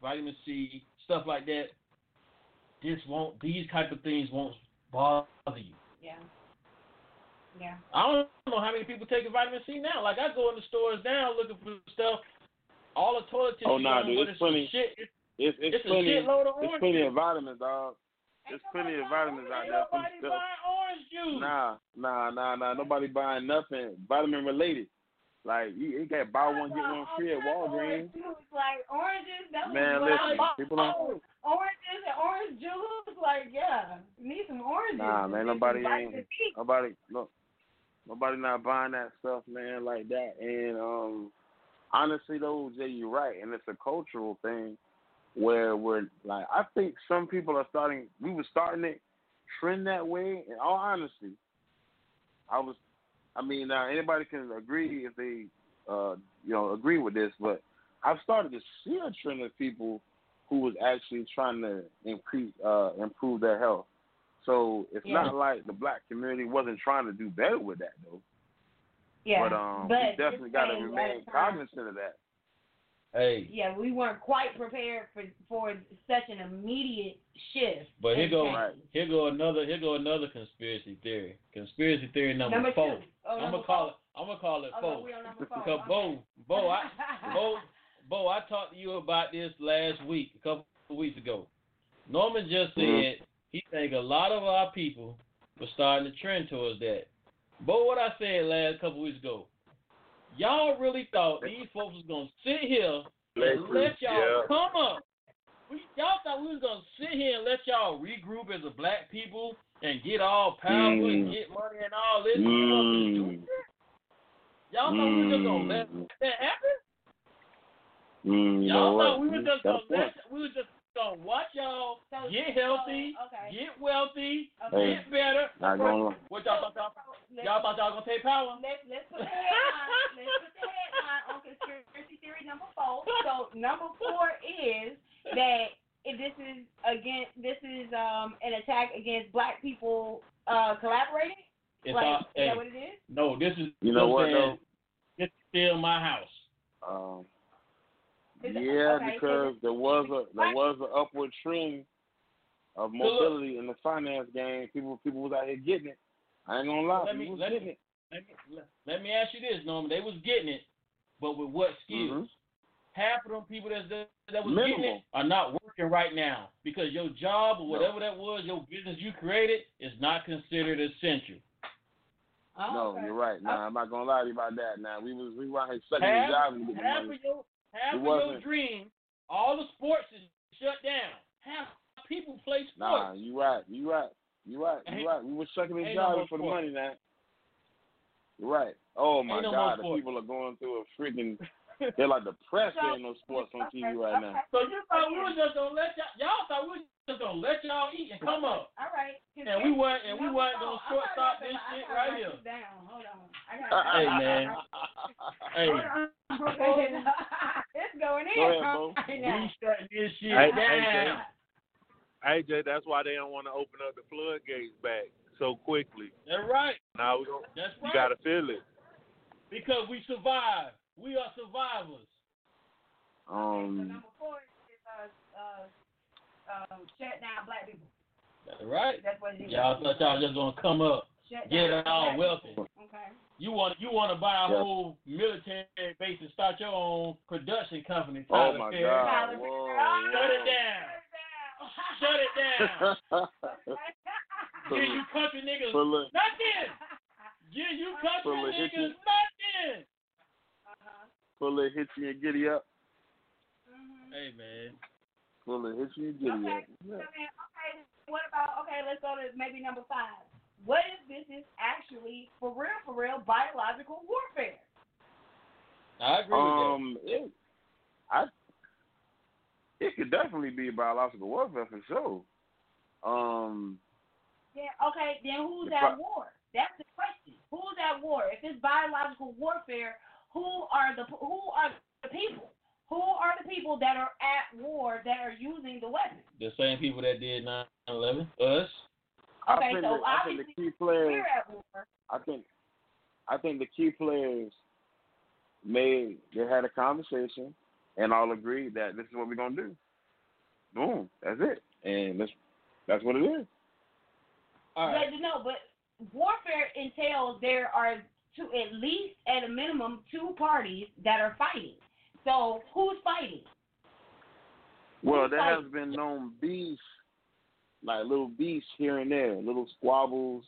vitamin C, stuff like that. This won't. These type of things won't bother you. Yeah. Yeah. I don't know how many people taking vitamin C now. Like I go in the stores now looking for stuff. All the toilet tissue Oh, nah, dude, but it's plenty. Shit. It's, It's it's, it's a plenty. shitload of It's plenty of vitamins, dog. There's plenty of vitamins out there. nobody buying orange juice. Nah, nah, nah, nah. Nobody buying nothing vitamin related. Like you, you got buy one get one free at Walgreens. Juice, like oranges, that was Man, listen, people don't. Oranges and orange juice, like yeah, need some oranges. Nah, man, nobody ain't. Nobody, look, nobody not buying that stuff, man, like that. And um, honestly, though, Jay, you're right, and it's a cultural thing where we're like, I think some people are starting. We were starting it trend that way. In all honesty, I was. I mean, now anybody can agree if they, uh, you know, agree with this, but I've started to see a trend of people who was actually trying to increase, uh, improve their health. So it's Yeah. not like the black community wasn't trying to do better with that though. Yeah, but um, but we definitely got to remain time- cognizant of that. Hey, Yeah, we weren't quite prepared for for such an immediate shift. but here and go change. here go another here go another conspiracy theory. Conspiracy theory number, Number four. Oh, I'm number gonna call four. it. I'm gonna call it Oh, four. no, number four. Because Okay. Bo, Bo, I, Bo, Bo, I talked to you about this last week, a couple of weeks ago. Norman just said Mhm. he think a lot of our people were starting to trend towards that. Bo, what I said last couple weeks ago, y'all really thought these folks was gonna sit here and let y'all Yeah. come up. We, y'all thought we was gonna sit here and let y'all regroup as a black people and get all powerful and Mm. get money and all this. Mm. Y'all thought we were just gonna let Mm. that happen? Mm, you y'all what? thought we were just gonna a let we were just gonna watch y'all So- get healthy, so, okay. get wealthy, Okay. get better. Not gonna. What y'all thought y'all, y'all thought y'all gonna take power? Let's let's put the headline. let's put the headline on conspiracy theory number four. So number four is that if this is again this is um an attack against black people uh collaborating. It's like all, is hey, that what it is? no, this is You know what saying, though? This is still my house. Um, Is it- yeah, okay, because there was a there was an upward trend of So look- mobility in the finance game. People people was out here getting it. I ain't gonna lie, Let me let getting me it. let me let, me ask you this, Norman. They was getting it, but with what skills? Mhm. Half of them people that's, that that was Minimal. getting it are not working right now because your job or whatever that was, your business you created, is not considered essential. Oh, no, okay. you're right. Nah, I'm not gonna lie to you about that. Now we was we were out here sucking Half, jobs and getting half money. of your half It of your wasn't- dream, all the sports is shut down. Half people play sports. Nah, you right. You right. You're right. You're right. We were sucking and ain't no more jiving for the money now. You're right. Oh my no God, the people are going through a freaking. They're like depressed So- seeing no sports on TV right now. So you thought we were just gonna let y'all? Y'all thought we were just gonna let y'all eat and come up, All right. and we weren't, and we weren't gonna I shortstop this shit right here. Down. Hold on. I got. Hey man, hey, it's going in. Go ahead, Bo. we right now. shutting this shit Hey, down. AJ, that's why they don't want to open up the floodgates back so quickly. That's right. Now we don't. That's You gotta feel it. Because we survive. We are survivors. Um, Number four is uh, uh, um, shut down black people. That's right. That's what it is. Y'all thought y'all just gonna come up, Shut get down all wealthy. Okay. You want you want to buy a Yeah. whole military base and start your own production company. oh my Perry. God. Tyler Whoa, oh, Perry. Shut it down. Shut it down. Give you country niggas Full nothing. Give you country Full niggas history. nothing. full of hit you and giddy up. Mm-hmm. Hey man. Full of hit you and giddy Okay. up. So then, okay, what about okay? Let's go to maybe number five. What if this is actually for real, for real biological warfare? I agree with that. Um, it, I, it could definitely be biological warfare for sure. Um, Yeah. Okay. Then who's at I- war? That's the question. Who's at war? If it's biological warfare, who are the who are the people? Who are the people that are at war that are using the weapons? The same people that did 9/11. Us. I Okay, think so the, I think the key players. We're at war. I think, I think the key players made they had a conversation and all agreed that this is what we're gonna do. Boom, that's it, and that's that's what it is. All right. But no, but warfare entails there are two, at least at a minimum, two parties that are fighting. So who's fighting? Well, Who's there fighting? has been known beefs, like little beefs here and there, little squabbles.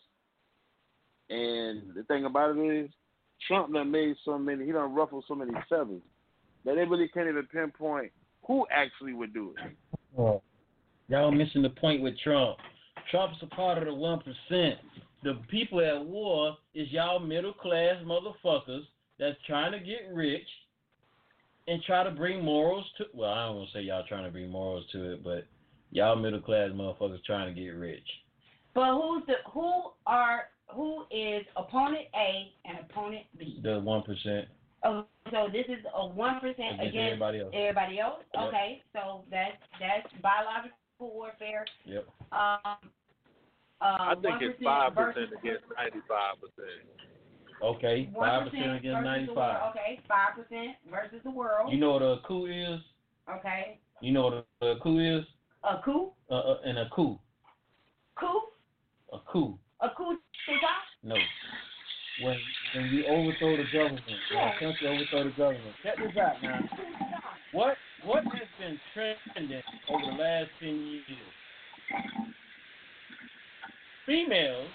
And the thing about it is, Trump done made so many, he done ruffled so many feathers that they really can't even pinpoint who actually would do it. Oh. Y'all missing the point with Trump. Trump's a part of the one percent. The people at war is y'all middle class motherfuckers that's trying to get rich and try to bring morals to. Well, I don't want to say y'all trying to bring morals to it, but y'all middle class motherfuckers trying to get rich. But who's the who are who is opponent A and opponent B? The one percent Oh, so this is a one percent against against everybody else. everybody else. Yep. Okay, so that's that's biological warfare. Yep. Um, I uh, think it's five percent against ninety-five percent. Okay, five percent against versus the ninety world. five. Okay, five percent versus the world. You know what a coup is? okay, You know what a, a coup is? A coup, Uh, uh, and a coup, coup, a coup. a coup. No. When when you overthrow the government, when a country overthrow the government. Check this out now. What what has been trending over the last ten years? Females,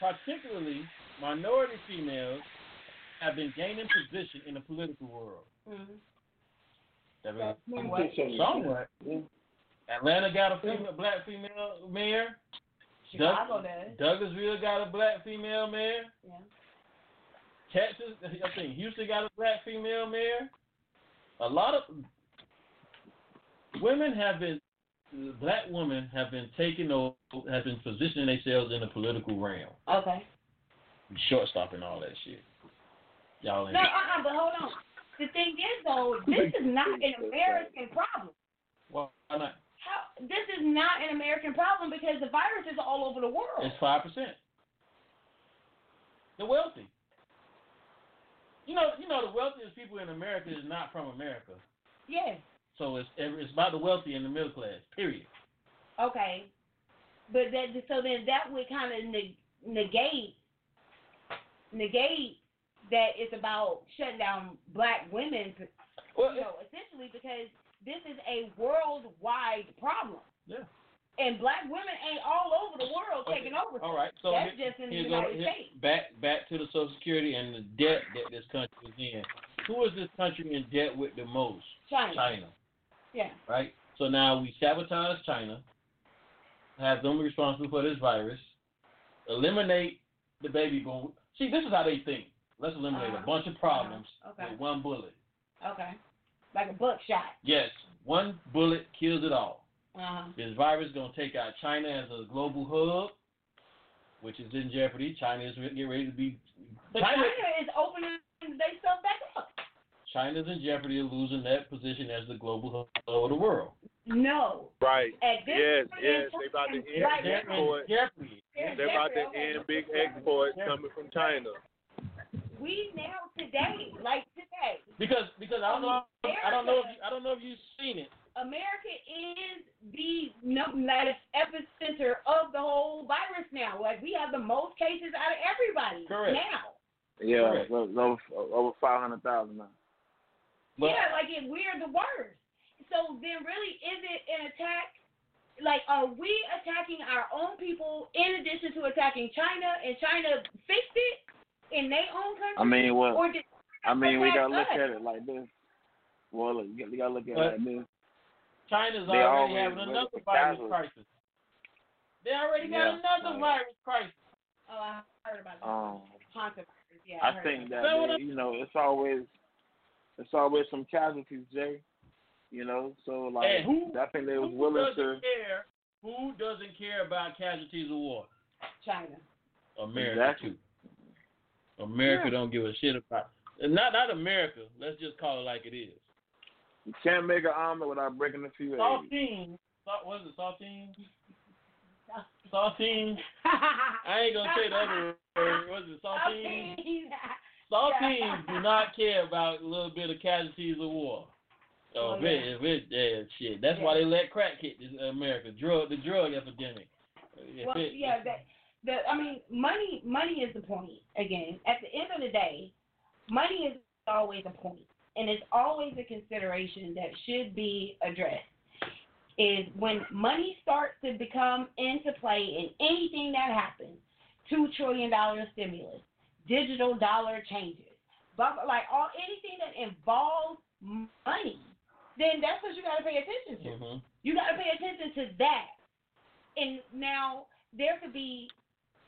particularly minority females, have been gaining position in the political world. Mm-hmm. That means Somewhat. somewhat. Atlanta got a female, black female mayor. Chicago Doug- does. Douglasville got a black female mayor. Yeah. Texas, I think Houston got a black female mayor. A lot of women have been, black women have been taking over, have been positioning themselves in the political realm, Okay. shortstop and all that shit. Y'all ain't. No, uh-uh, but hold on. The thing is, though, this is not an American problem. Why not? How, this is not an American problem because the virus is all over the world. It's five percent. The wealthy. You know, you know, the wealthiest people in America is not from America. Yes. So it's it's about the wealthy and the middle class. Period. Okay. But that so then that would kind of neg- negate negate that it's about shutting down black women. Well, you know, essentially because this is a worldwide problem. Yeah. And black women ain't all over the world Okay. taking over. All right. So That's here- just in the United here- States. Back back to the Social Security and the debt that this country is in. Who is this country in debt with the most? China. China. Yeah. Right. So now we sabotage China. have them responsible for this virus, eliminate the baby boom. See, this is how they think. Let's eliminate Uh-huh. a bunch of problems Okay. with one bullet. Okay. Like a buckshot. Yes, one bullet kills it all. Uh-huh. This virus is going to take out China as a global hub, which is in jeopardy. China is getting ready to be. But China, China is opening their stuff back up. China's in jeopardy of losing that position as the global hub of the world. No. Right. At this Yes, point yes. in They about to time, end right They're now, export. They're about to end big exports coming from China. We now today, like today, Because because I don't know I don't know if you, I don't know if you've seen it. America is the num- like, epicenter of the whole virus now. Like we have the most cases out of everybody Correct. now. Yeah, Correct. so- so over, over five hundred thousand now. But yeah, like it, we're the worst. So then, really, is it an attack? Like, are we attacking our own people in addition to attacking China, and China fixed it in their own country? I mean, well, or did I mean, we gotta look us? at it like this. Well, look, you gotta look at But- it like this. China's They already always having another virus Catholics- crisis. They already got Yeah, another right. virus crisis. Oh, I heard about that. Um, Hantavirus. Yeah, I heard think about that they- you know it's always it's always some casualties, Jay. You know, so like And who- I think they was Who willing doesn't to. care? Who doesn't care about casualties of war? China. America Exactly. too. America Yeah. don't give a shit about. Not not America. Let's just call it like it is. You can't make an omelet without breaking a few eggs. Saltine. Salt, what is it? Saltine. Saltine. I ain't gonna say the other word. What is it? Saltine. Saltines do not care about a little bit of casualties of war. Oh, Oh, if it, if it, yeah, shit. That's why they let crack hit this America. Drug, the drug epidemic. Well, it- yeah, that the I mean, money money is the point. Again, at the end of the day, money is always a point, and it's always a consideration that should be addressed. Is when money starts to become into play in anything that happens, two trillion dollar stimulus, digital dollar changes, blah, blah, like all anything that involves money, then that's what you got to pay attention to. Mhm. You got to pay attention to that. And now there could be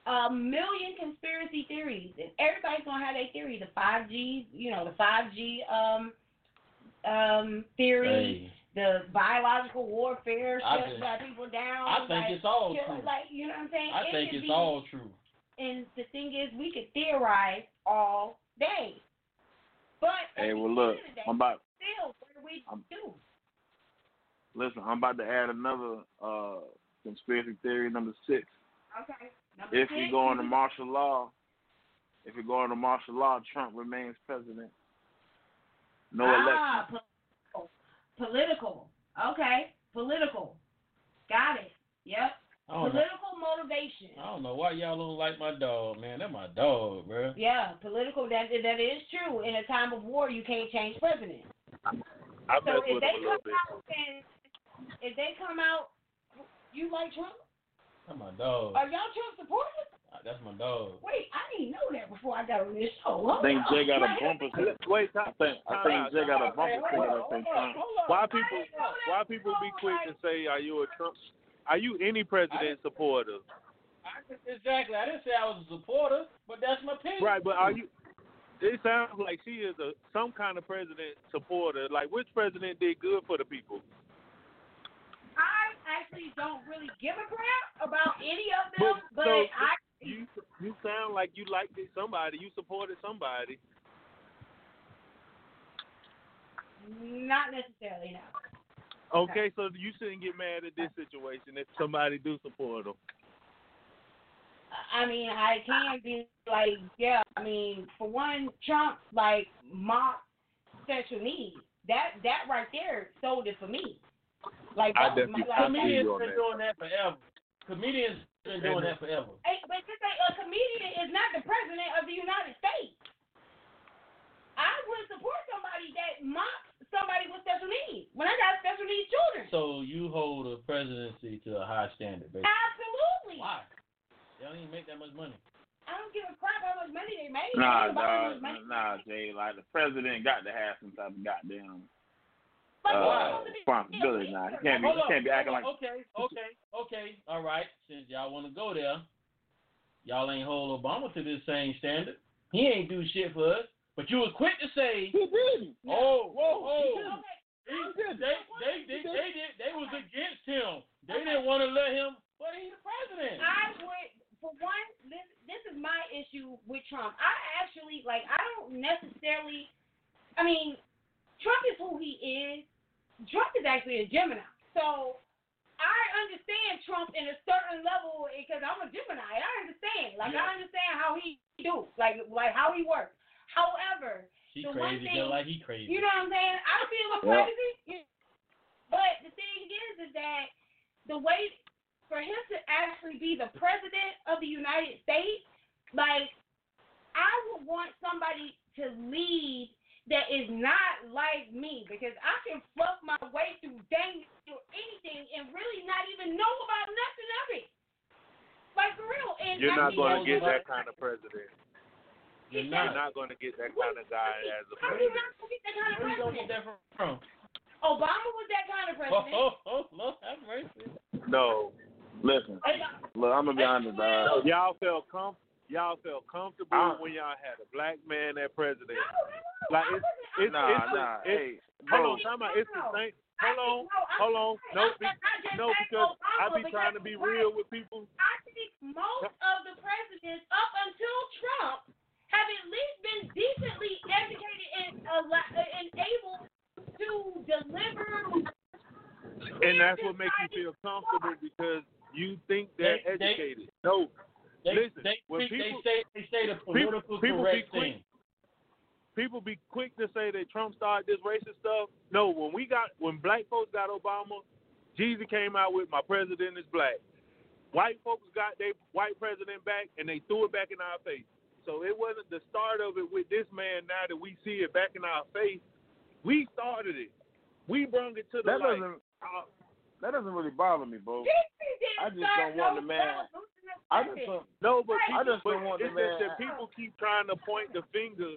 a million conspiracy theories, and everybody's gonna have their theory. The five G, you know, the five G um um theory, Hey, the biological warfare I shuts black people down. I think like, it's all true. Like you know what I'm saying? I It think it's be- all true. And the thing is, we could theorize all day, but Hey, well look, day, I'm about still, what do we I'm- do? listen. I'm about to add another uh conspiracy theory number six. Okay. Number If six, we go you into martial law, if we go into martial law, Trump remains president. No ah, election. Political. political. Okay. Political. Got it. Yep. I don't know. Political motivation. I don't know why y'all don't like my dog, man. That's my dog, bro. Yeah, political. That that is true. In a time of war, you can't change president. I So if they him a little come bit. out and if they come out, you like Trump? That's my dog. Are y'all Trump supporters? That's my dog. Wait, I didn't know that before I got on this show. Hold I think on. Jay got a Wait bumper. minute. sticker. Wait, I think I think Jay got a bumper Hold sticker on, that say hold on, hold on. Why people didn't know that why people be quick like- to say are you a Trump are you any president supporter? I, exactly. I didn't say I was a supporter, but that's my opinion. Right, but are you it sounds like she is a some kind of president supporter. Like which president did good for the people? I actually don't really give a crap about any of them, But- but so, I You you sound like you liked it somebody, you supported somebody. not necessarily no. Okay, so you shouldn't get mad at this situation if somebody do support them. I mean, I can be like, yeah. I mean, for one, Trump like mocked sexual needs. That that right there sold it for me. Like, I that was definitely- I like, Comedians you on been that. doing that forever. Comedians been doing that forever. Hey, but just say a comedian is not the president of the United States. I would support somebody that mocks somebody with special needs when I got special needs children. So you hold a presidency to a high standard, basically. Absolutely. Why? They don't even make that much money. I don't give a crap how much money they made. Nah, It ain't about how dog. Nah, Jay. Like the president got to have some type of goddamn uh, responsibility now. He can't be Hold he can't be acting like okay, okay, okay, all right. Since y'all want to go there, y'all ain't hold Obama to this same standard. He ain't do shit for us. But you was quick to say, he did. oh, Whoa, whoa. he did. he- they, they, they, they, did, they was against him. They didn't want to let him, but he's the president. I would, for one, this this is my issue with Trump. I actually like. I don't necessarily. I mean, Trump is who he is. Trump is actually a Gemini, so I understand Trump in a certain level because I'm a Gemini. I understand. Like Yeah. I understand how he do, like like how he works. However, She the one thing- just like he crazy. you know what I'm saying? I feel I'm Yeah. crazy. But the thing is, is that the way for him to actually be the president of the United States, like I would want somebody to lead that is not like me because I can fluff my way through dang through anything and really not even know about nothing of it. Like for real. And You're I not going to get that kind of president. You're You're not. not going to get that kind of guy as a president. How you president. not gonna get that kind of Where you gonna president? get that from? Obama was that kind of Oh, president. oh, oh, Lord have mercy. No. Listen, look, I'm gonna be honest, dog. Y'all felt com- y'all felt comfortable I- when y'all had a black man as president. Like, it's- It's, Nah, it's, nah, it's, hey, hold on, time out. It's the same. I Hold on, no, hold on. No, I'm be, not- I just no, because I be trying to be real with people. I think most of the presidents up until Trump have at least been decently educated and al- and able to deliver. And that's what makes you feel comfortable because you think they're They- they- educated. no, They, Listen, they, when they, people- say they say the political people be correct quick- thing. people be quick to say that Trump started this racist stuff. No, when we got when black folks got Obama, Jeezy came out with "My president is black." White folks got their white president back, and they threw it back in our face. So it wasn't the start of it with this man. Now that we see it back in our face, we started it. We brought it to the That light. doesn't uh, that doesn't really bother me, bro. I just don't want the man. I just don't. No, but Right. I people, just don't want the man. that people keep trying to point the finger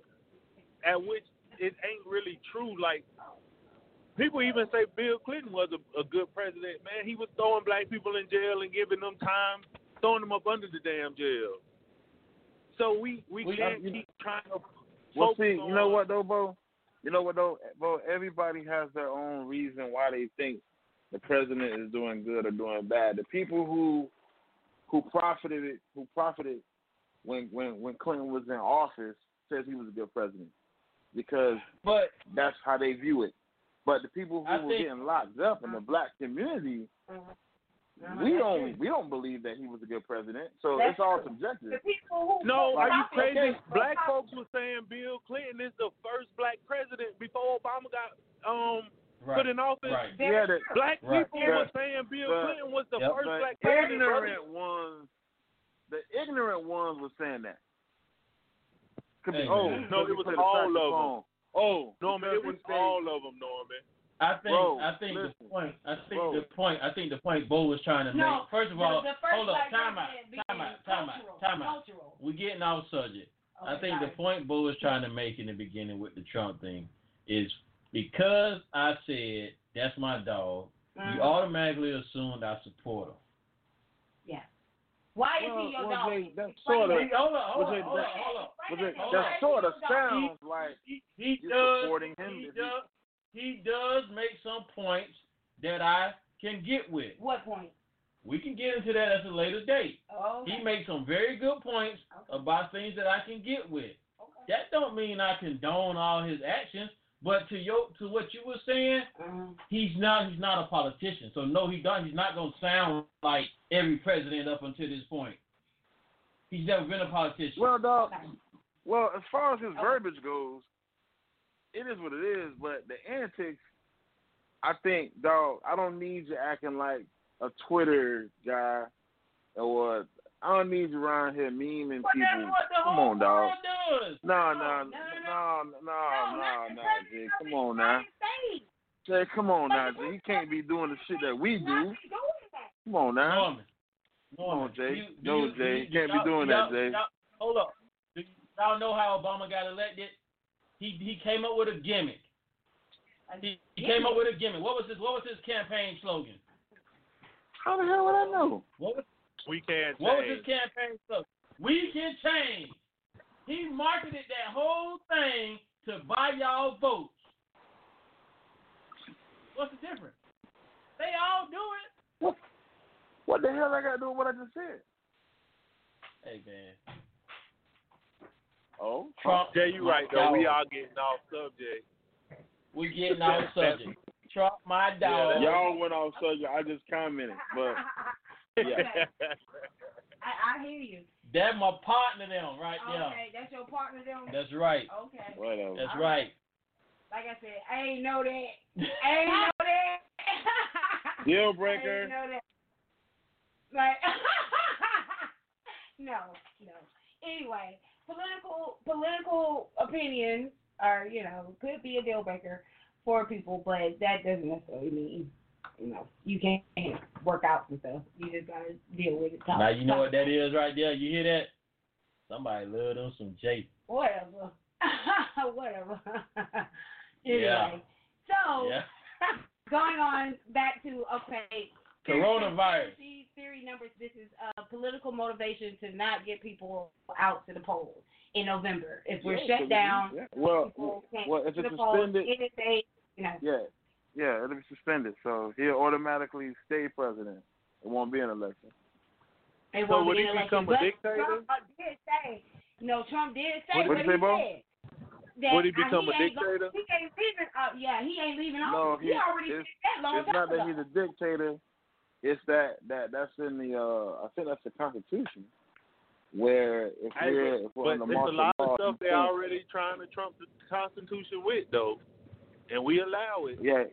at which it ain't really true. Like people even say Bill Clinton was a, a good president. Man, he was throwing black people in jail and giving them time, throwing them up under the damn jail. So we we We- can't you- keep trying to. Well, focus see, you know what though, Bo? You know what though, Bo? Everybody has their own reason why they think the president is doing good or doing bad. The people who who profited it, who profited when when when Clinton was in office, says he was a good president because But that's how they view it. But the people who I were think- getting locked up in the black community, we don't we don't believe that he was a good president. So That's it's all true. subjective. The people who No, are you crazy? Black folks were saying Bill Clinton is the first black president before Obama got um right, put in office. right. Yeah, the, Black Right. people Yeah. were saying Bill But- Clinton was the Yep. first But black president. ignorant ones, the ignorant ones were saying that. Could be, Hey, oh, man. No, because it he was played a all of them. Oh, Norman, because it was all of them, Norman. I think Bro, I think listen. the point I think Bro. the point I think the point Bo was trying to No, make. First of all, first hold up, time out, time out, time out, time out. We're getting off subject. I Okay, think the point Bo was trying to make in the beginning with the Trump thing is because I said that's my dog, Mhm. you automatically assumed I support him. Yeah. Why is Well, he your well, dog? Jay, that's sort of- hold on, hold Was on, it hold on, that- hold on. But it, that sort of He- sounds like He, he you're does supporting him. he if he- does he does make some points that I can get with. What point? We can get into that at a later date. Oh, He makes some very good points about things that I can get with. That don't mean I condone all his actions, but to your to what you were saying, Mm-hmm. he's not he's not a politician. So no, he don't. He's not gonna sound like every president up until this point. He's never been a politician. Well, dog. Well, as far as his verbiage goes, it is what it is. But the antics, I think, dog. I don't need you acting like a Twitter guy, or I don't need you around here memeing but people. Come on, dog. world does. No, no, no, no, no, no, no, no, Jay. Come on now. Jay, come on now, Jay. You can't be doing the shit that we do. Come on now. Norman. Come on, Jay. you- No, you- Jay. you- You can't be doing that, Jay. Hold up. Do y'all know how Obama got elected? He he came up with a gimmick. He, he came up with a gimmick. What was his What was his campaign slogan? How the hell would I know? What was We can't What was his campaign slogan? We can change. He marketed that whole thing to buy y'all votes. What's the difference? They all do it. What? What the hell I got to do with what I just said? Hey man, Oh, Trump. Jay, you right though. We Y'all- all getting off subject. We getting off subject. Trump, my dog. y'all went off subject. I just commented, but yeah. I, I hear you. That's my partner them right there. Okay, that's your partner then? That's right. Okay. whatever. That's All right. Like I said, I ain't know that. I ain't know that. Deal breaker. I ain't breaker. know that. Like, no, no. Anyway, political political opinions are, you know, could be a deal breaker for people, but that doesn't necessarily mean, you know, you can't work out some stuff. You just gotta deal with it. Now you know what that is right there. You hear that? Somebody love them some J. Whatever. Whatever. anyway, Yeah. so Yeah. going on back to okay. Coronavirus. Conspiracy Theory numbers. This is uh, political motivation to not get people out to the polls in November. If we're Yeah, shut down, yeah. Well, people can't well, if it's the polls. suspended, NSA, you know, yeah, yeah, it'll be suspended. So he'll automatically stay president. It won't be an election. it So won't would be he an election. become a But dictator? Trump did say, no, Trump did say What'd what he he say, bro? said. That, Would he uh, become a ain't gonna- dictator? he ain't leaving. Uh, yeah, he ain't leaving No, office. he- he already it's- did that long It's not that he's a dictator. It's that that that's in the uh I think that's the Constitution, where if Hey, we're if we're but under there's a martial lot law, of stuff they're already trying to trump the Constitution with, though, and we allow it. Yeah.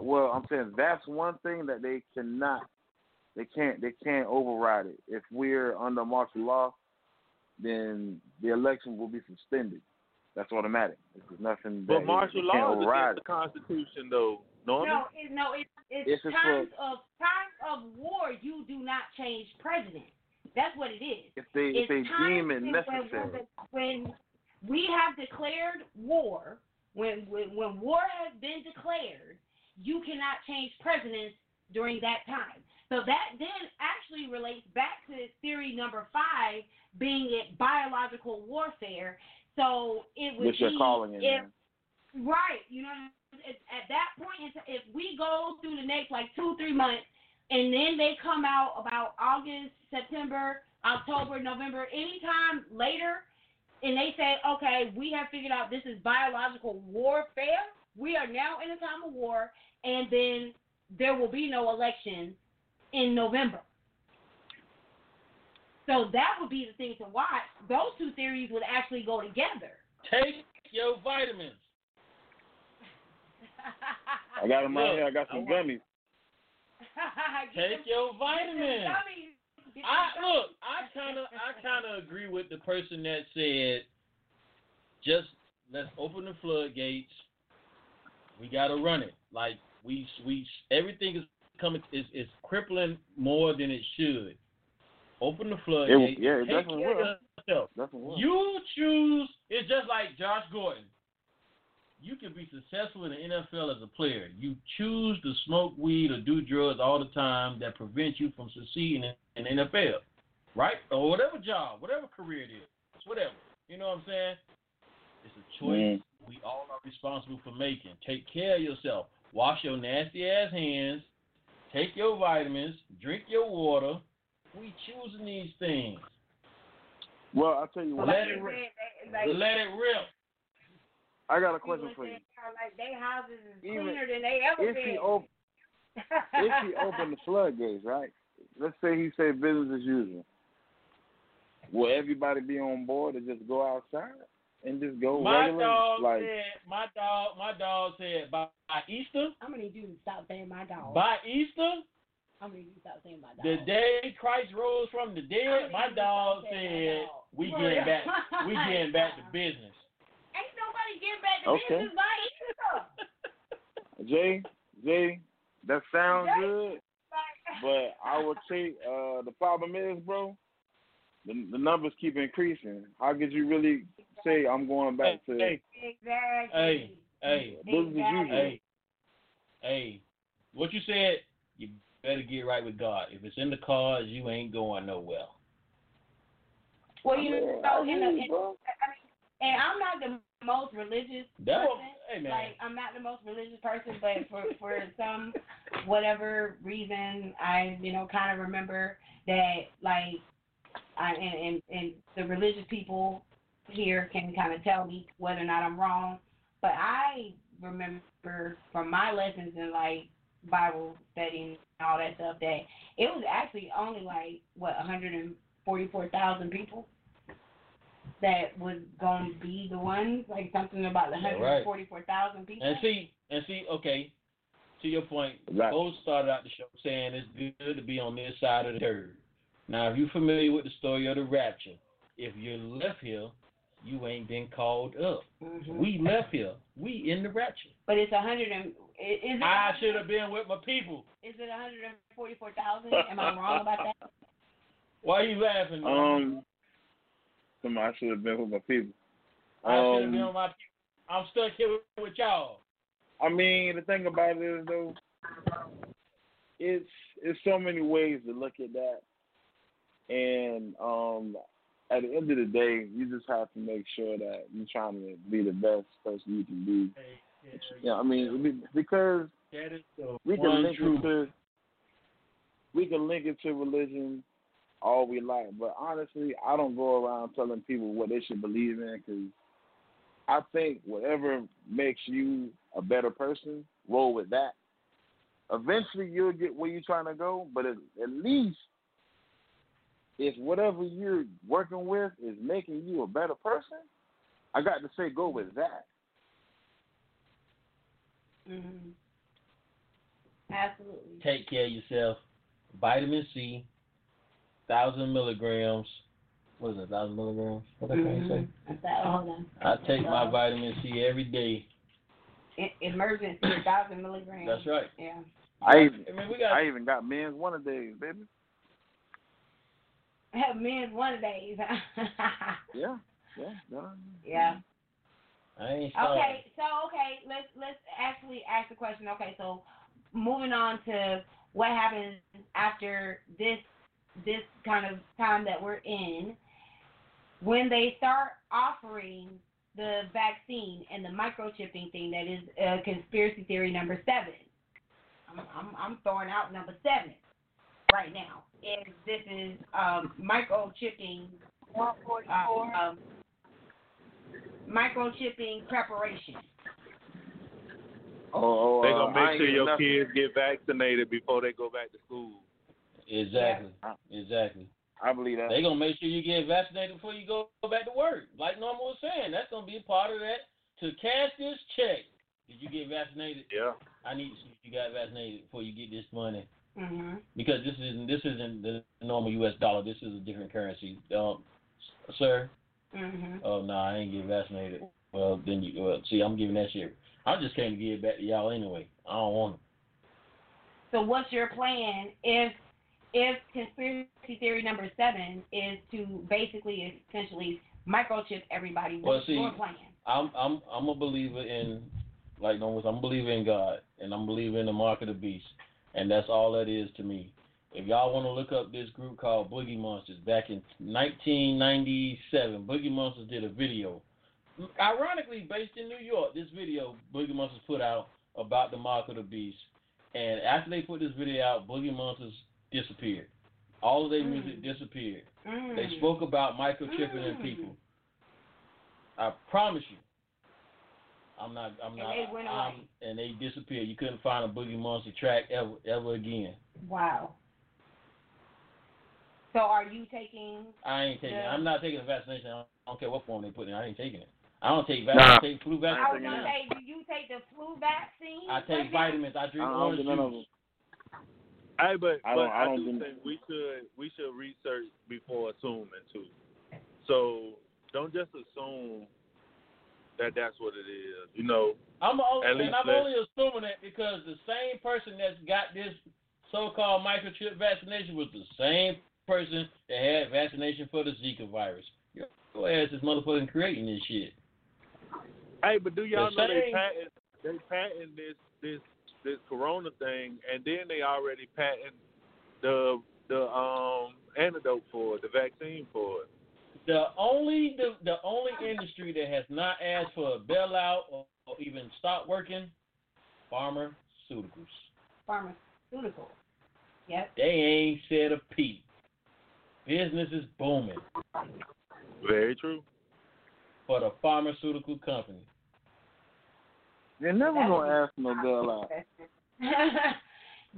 Well, I'm saying that's one thing that they cannot, they can't, they can't override it. If we're under martial law, then the election will be suspended. That's automatic. There's nothing. But that martial they can't law is against the Constitution, though. Norman? No, it, no, it, it's It's just times of times of war. You do not change president. That's what it is. If they if It's they times deem it when- necessary. When, when we have declared war, when, when when war has been declared, you cannot change presidents during that time. So that then actually relates back to theory number five, being it biological warfare. So it would Which be calling it if. Right. You know, at that point, if we go through the next like two, three months, and then they come out about August, September, October, November, anytime later, and they say, okay, we have figured out this is biological warfare. We are now in a time of war, and then there will be no election in November. So that would be the thing to watch. Those two theories would actually go together. Take your vitamins. I got them right Look, here. I got some I gummies. Take your vitamins. I look. I kind of, I kind of agree with the person that said, just let's open the floodgates. We gotta run it. Like we, we, everything is coming is is crippling more than it should. Open the floodgates. yeah, it Take definitely care will. of yourself. Definitely will. You choose. It's just like Josh Gordon. You can be successful in the NFL as a player. You choose to smoke weed or do drugs all the time that prevents you from succeeding in, in the NFL, right? Or whatever job, whatever career it is, it's whatever. You know what I'm saying? It's a choice Mm. we all are responsible for making. Take care of yourself. Wash your nasty ass hands. Take your vitamins. Drink your water. We choosing these things. Well, I'll tell you what. Let it rip. Like, Let it rip. I got a question for you. Like their houses is Even than they ever If been. he op- if he opened the floodgates, right? Let's say he said business as usual. Will everybody be on board to just go outside and just go My regular? dog like said. My dog. My dog said by, by Easter. I'm gonna need you to stop saying my dog. By Easter, I'm gonna need you to stop saying my dog. the day Christ rose from the dead, my need you to dog stop saying my said dog. we For getting back. We getting back to business. Ain't nobody getting back to Okay. business by Easter. Jay, Jay, that sounds Jay. good, but I would say uh, the problem is, bro, the the numbers keep increasing. How could you really say I'm going back to? Hey, exactly. Hey, Hey, business as usual. hey, hey, what you said, you better get right with God. If it's in the cards, you ain't going nowhere. Well, you Yeah, know, I in the, in. I mean, and I'm not the most religious That person. hey man, Like I'm not the most religious person, but for for some whatever reason, I you know kind of remember that like I and and, and the religious people here can kind of tell me whether or not I'm wrong. But I remember from my lessons in like Bible studying and all that stuff that it was actually only like what 144,000 people that was going to be the ones like something about the 144,000 people. and see, and see, okay, to your point, Right. Bo started out the show saying it's good to be on this side of the dirt. Now, if you're familiar with the story of the rapture, if you're left here, you ain't been called up. Mhm. We left here. We in the rapture. But it's a hundred and i- is it? I should have been with my people. Is it one hundred and forty-four thousand? Am I wrong about that? Why are you laughing? man? Um, somebody should have been with my people. I should have um, been on my people. I'm stuck here with, with y'all. I mean, the thing about it is though, it's it's so many ways to look at that, and um, at the end of the day, you just have to make sure that you're trying to be the best person you can be. Yeah, I mean, be- because That is the we can link it to we can link it to religion all we like, but honestly, I don't go around telling people what they should believe in because I think whatever makes you a better person, roll with that. Eventually, you'll get where you're trying to go, but at, at least if whatever you're working with is making you a better person, I got to say go with that. Mhm. Absolutely. Take care of yourself. Vitamin C, thousand milligrams. What is it? Thousand milligrams? What did I say? That's that. Hold on. I take my vitamin C every day. Emergen-C, a thousand milligrams. That's right. Yeah. I even, I mean, we got. I even got men's one a days, baby. Have men's one days. Yeah, yeah, yeah. yeah. I. Okay, so okay, let's let's actually ask the question. Okay, so moving on to what happens after this this kind of time that we're in, when they start offering the vaccine and the microchipping thing, that is uh, conspiracy theory number seven. I'm, I'm I'm throwing out number seven right now. And this is um, microchipping. Uh, um, microchipping preparation. Oh, oh, They uh, gonna I make ain't sure your nothing. kids get vaccinated before they go back to school. Exactly. Yeah. Exactly. I believe that. They're gonna make sure you get vaccinated before you go back to work. Like Norma was saying, that's gonna be a part of that. To cash this check, did you get vaccinated? Yeah. I need to see if you got vaccinated before you get this money. Mm-hmm. Because this isn't this isn't the normal U.S. dollar. This is a different currency. Um, sir. Mm-hmm. Oh no, I ain't get vaccinated. Well then you well see I'm giving that shit. I just came to give it back to y'all anyway. I don't want it. So what's your plan if if conspiracy theory number seven is to basically essentially microchip everybody? Well, What's see, your plan? I'm I'm I'm a believer in like no I'm a believer in God and I'm a believer in the mark of the beast. And that's all that is to me. If y'all want to look up this group called Boogie Monsters back in 1997, Boogie Monsters did a video, ironically based in New York. This video Boogie Monsters put out about the mark of the beast, and after they put this video out, Boogie Monsters disappeared. All of their Mm. music disappeared. Mm. They spoke about microchipping in Mm. people. I promise you. I'm not. I'm And not. they went I'm- away. and they disappeared. You couldn't find a Boogie Monster track ever, ever again. Wow. So are you taking? I ain't taking. it. Yeah. I'm not taking the vaccination. I don't, I don't care what form they put in. I ain't taking it. I don't take Nah. vaccine. I take flu I was gonna say, do you take the flu vaccine? I take vitamins. I drink I orange of juice. Hey, but I but don't- I I, don't do do- think we should we should research before assuming too. So don't just assume that that's what it is. You know, I'm only, and I'm only assuming that because the same person that's got this so-called microchip vaccination was the same person that had vaccination for the Zika virus. Your ass is motherfucking creating this shit. Hey, but do y'all The know they patent they patent this this this corona thing and then they already patent the the um antidote for it, the vaccine for it. The only the, the only industry that has not asked for a bailout or, or even stop working, pharmaceuticals. Pharmaceutical. Yep. They ain't said a peep. Business is booming Very true. for the pharmaceutical company. They're never That gonna be ask no bailout.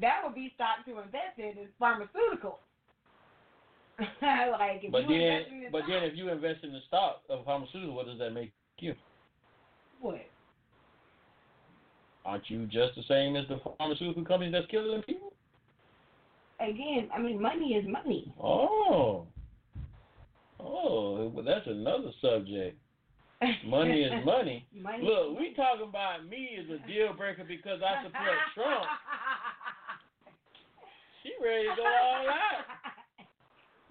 that would be stock to invest in is pharmaceutical. like But then, but then if you invest in the stock of pharmaceutical, what does that make you? what? Aren't you just the same as the pharmaceutical companies that's killing the people? Again, I mean, money is money. Oh, oh, well, that's another subject. Money is money. money. Look, we talking about me as a deal breaker because I support Trump. She ready to go all out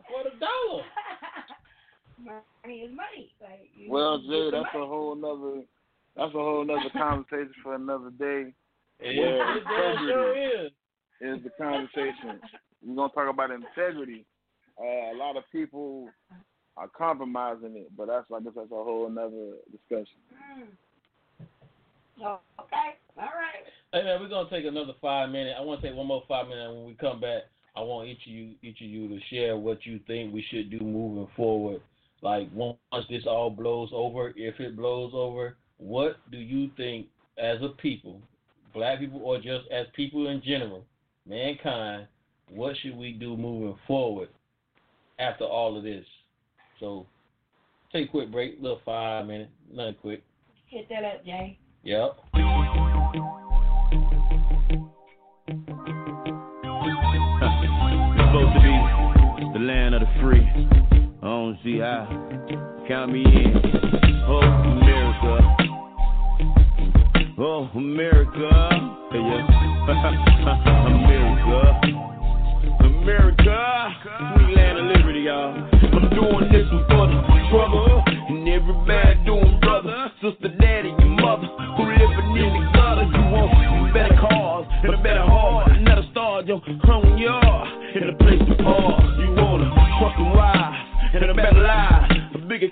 for the dollar. money is money. Like, Well, you Jay, get the that's a whole nother that's a whole nother conversation for another day. It, Where it sure is. is the conversation. We're gonna talk about integrity. Uh, a lot of people are compromising it, but that's like I said, that's a whole another discussion. Mm. Oh, okay. All right. Hey man, we're gonna take another five minutes. I want to take one more five minutes. and When we come back, I want each of you, each of you, to share what you think we should do moving forward. Like once this all blows over, if it blows over, what do you think as a people, black people, or just as people in general, mankind, what should we do moving forward after all of this? So, take a quick break, little five minutes, nothing quick. Hit that up, Jay. Yep. Of the free. I don't see how. Count me in. Oh, America. Oh, America. Yeah. America. America. We land of liberty, y'all. I'm doing this for the struggle. And everybody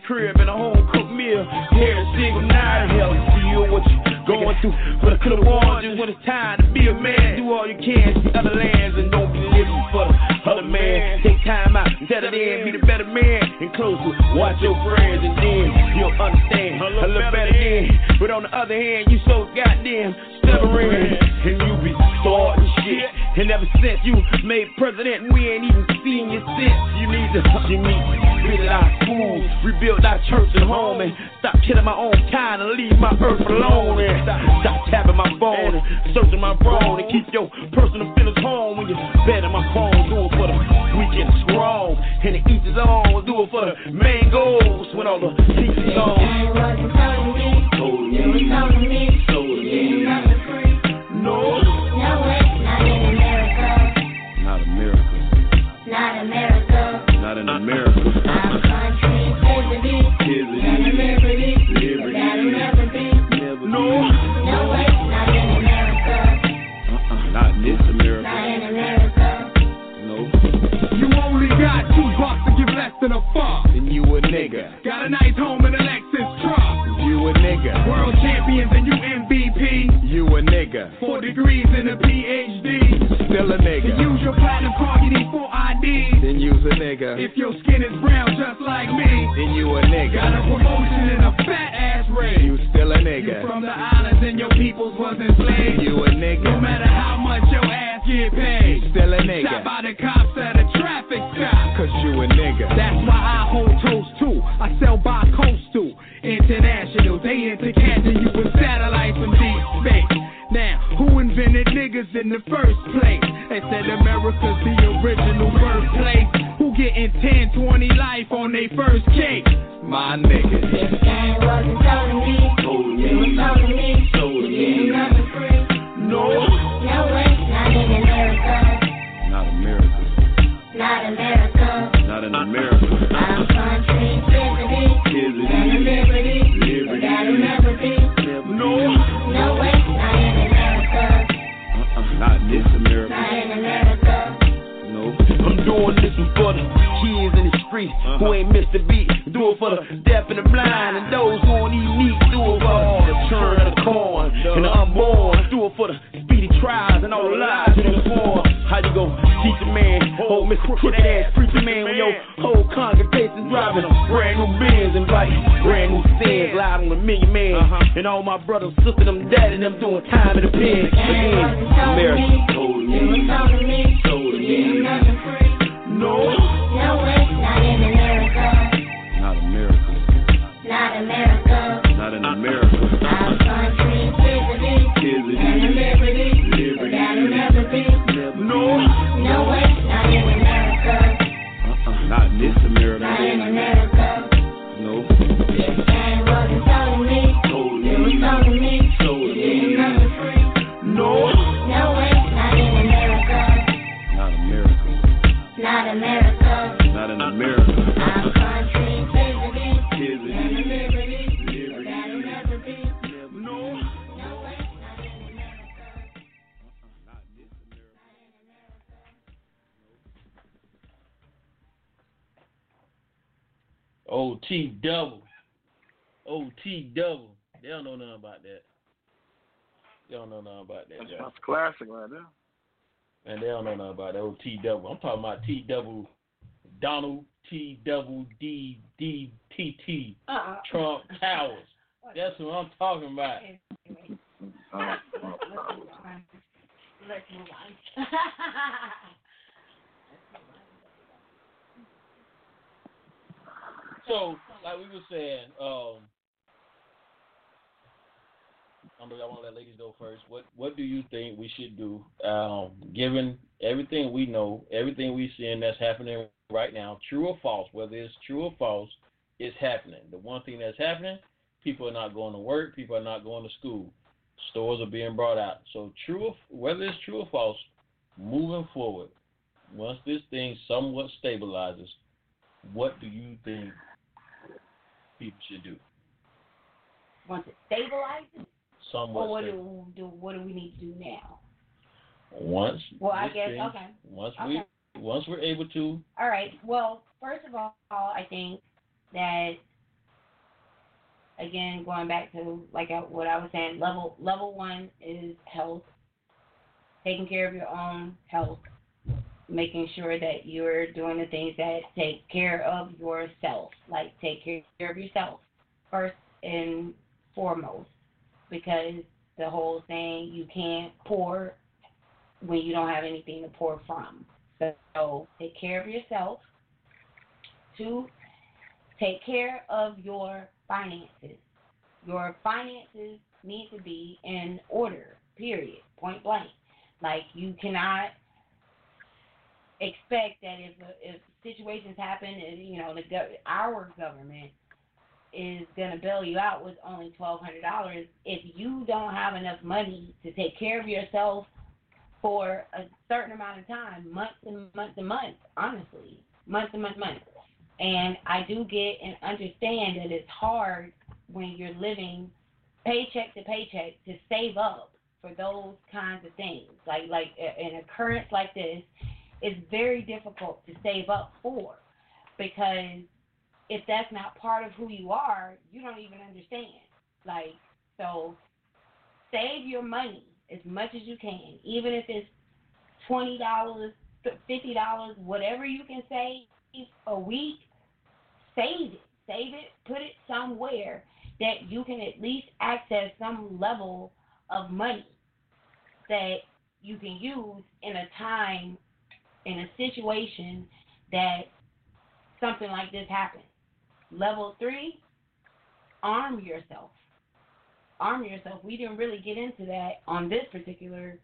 crib and a home cooked meal. Every single night, hell, feel what you going through. But I could've warned you when it's time to be a man. Do all you can, see other lands, and don't be living for the other man. Take time out, set it in, be the better man. And closer, watch your friends, and then you'll understand a little better then. But on the other hand, you so goddamn stubborn, and And ever since you made president, we ain't even seen you since. You need to, you need to visit our schools, rebuild our church and home, and stop killing my own kind and leave my earth alone. And stop, stop tapping my phone and searching my brain and keep your personal feelings home when you're betting my phone. Do it for the the strong, and the each his own. Do it for the main goals when all the is on. Told me, you told me, nigga. Got a nice home in a Lexus truck. You a nigga. World champions and you MVP. You a nigga. Four degrees and a PhD. Still a To nigga. use your platinum card, you need four IDs. Then use a nigga. If your skin is brown just like me. Then you a nigga. Got a promotion and a fat ass raise. You still a You nigga. from the islands and your peoples was enslaved. You a nigga. No matter how much your ass get paid. Still a nigga. Stop nigga. by the cops at a traffic stop. Cause you a double. I'm talking about T double Donald T double D D T T Uh-uh. Trump Towers. That's what I'm talking about. Let's move on. So, like we were saying, um, I'm gonna, I want to let ladies go first. What What do you think we should do, um, given everything we know, everything we seeing that's happening right now, true or false? Whether it's true or false, it's happening. The one thing that's happening, people are not going to work, people are not going to school, stores are being brought out. So, true, or, whether it's true or false, moving forward, once this thing somewhat stabilizes, what do you think people should do? Once it stabilizes, Somewhat or what stable. do, do what do we need to do now? Once Well, I guess thing- okay. Once Okay. we once we're able to All right. Well, first of all, I think that again, going back to like uh, what I was saying, level level one is health, taking care of your own health, making sure that you're doing the things that take care of yourself, like take care of yourself first and foremost, because the whole saying you can't pour when you don't have anything to pour from. So take care of yourself. Two, take care of your finances. Your finances need to be in order, period, point blank. Like you cannot expect that if if situations happen, you know the our government is gonna bail you out with only twelve hundred dollars if you don't have enough money to take care of yourself for a certain amount of time, months and months and months, honestly, months and months and months. And I do get and understand that it's hard when you're living paycheck to paycheck to save up for those kinds of things. Like like an occurrence like this is very difficult to save up for because if that's not part of who you are, you don't even understand. Like so save your money as much as you can, even if it's twenty dollars, fifty dollars, whatever you can save a week. Save it, save it, put it somewhere that you can at least access some level of money that you can use in a time, in a situation that something like this happens. Level three, arm yourself arm yourself. We didn't really get into that on this particular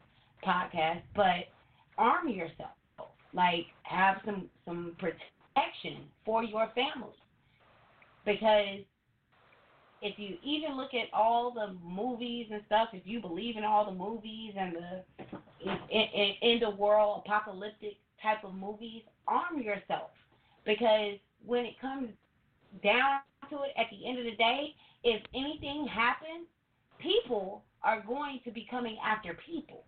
podcast, but arm yourself. Like have some some protection for your family. Because if you even look at all the movies and stuff, if you believe in all the movies and the in, the world apocalyptic type of movies, arm yourself. Because when it comes down to it at the end of the day, if anything happens, people are going to be coming after people.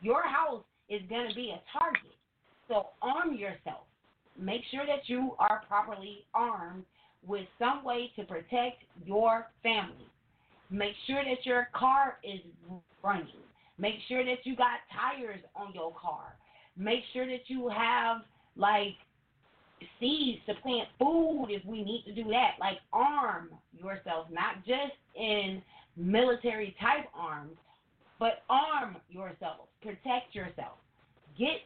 Your house is going to be a target. So arm yourself. Make sure that you are properly armed with some way to protect your family. Make sure that your car is running. Make sure that you got tires on your car. Make sure that you have like seeds to plant food if we need to do that. Like arm yourself, not just in military type arms, but arm yourself. Protect yourself. Get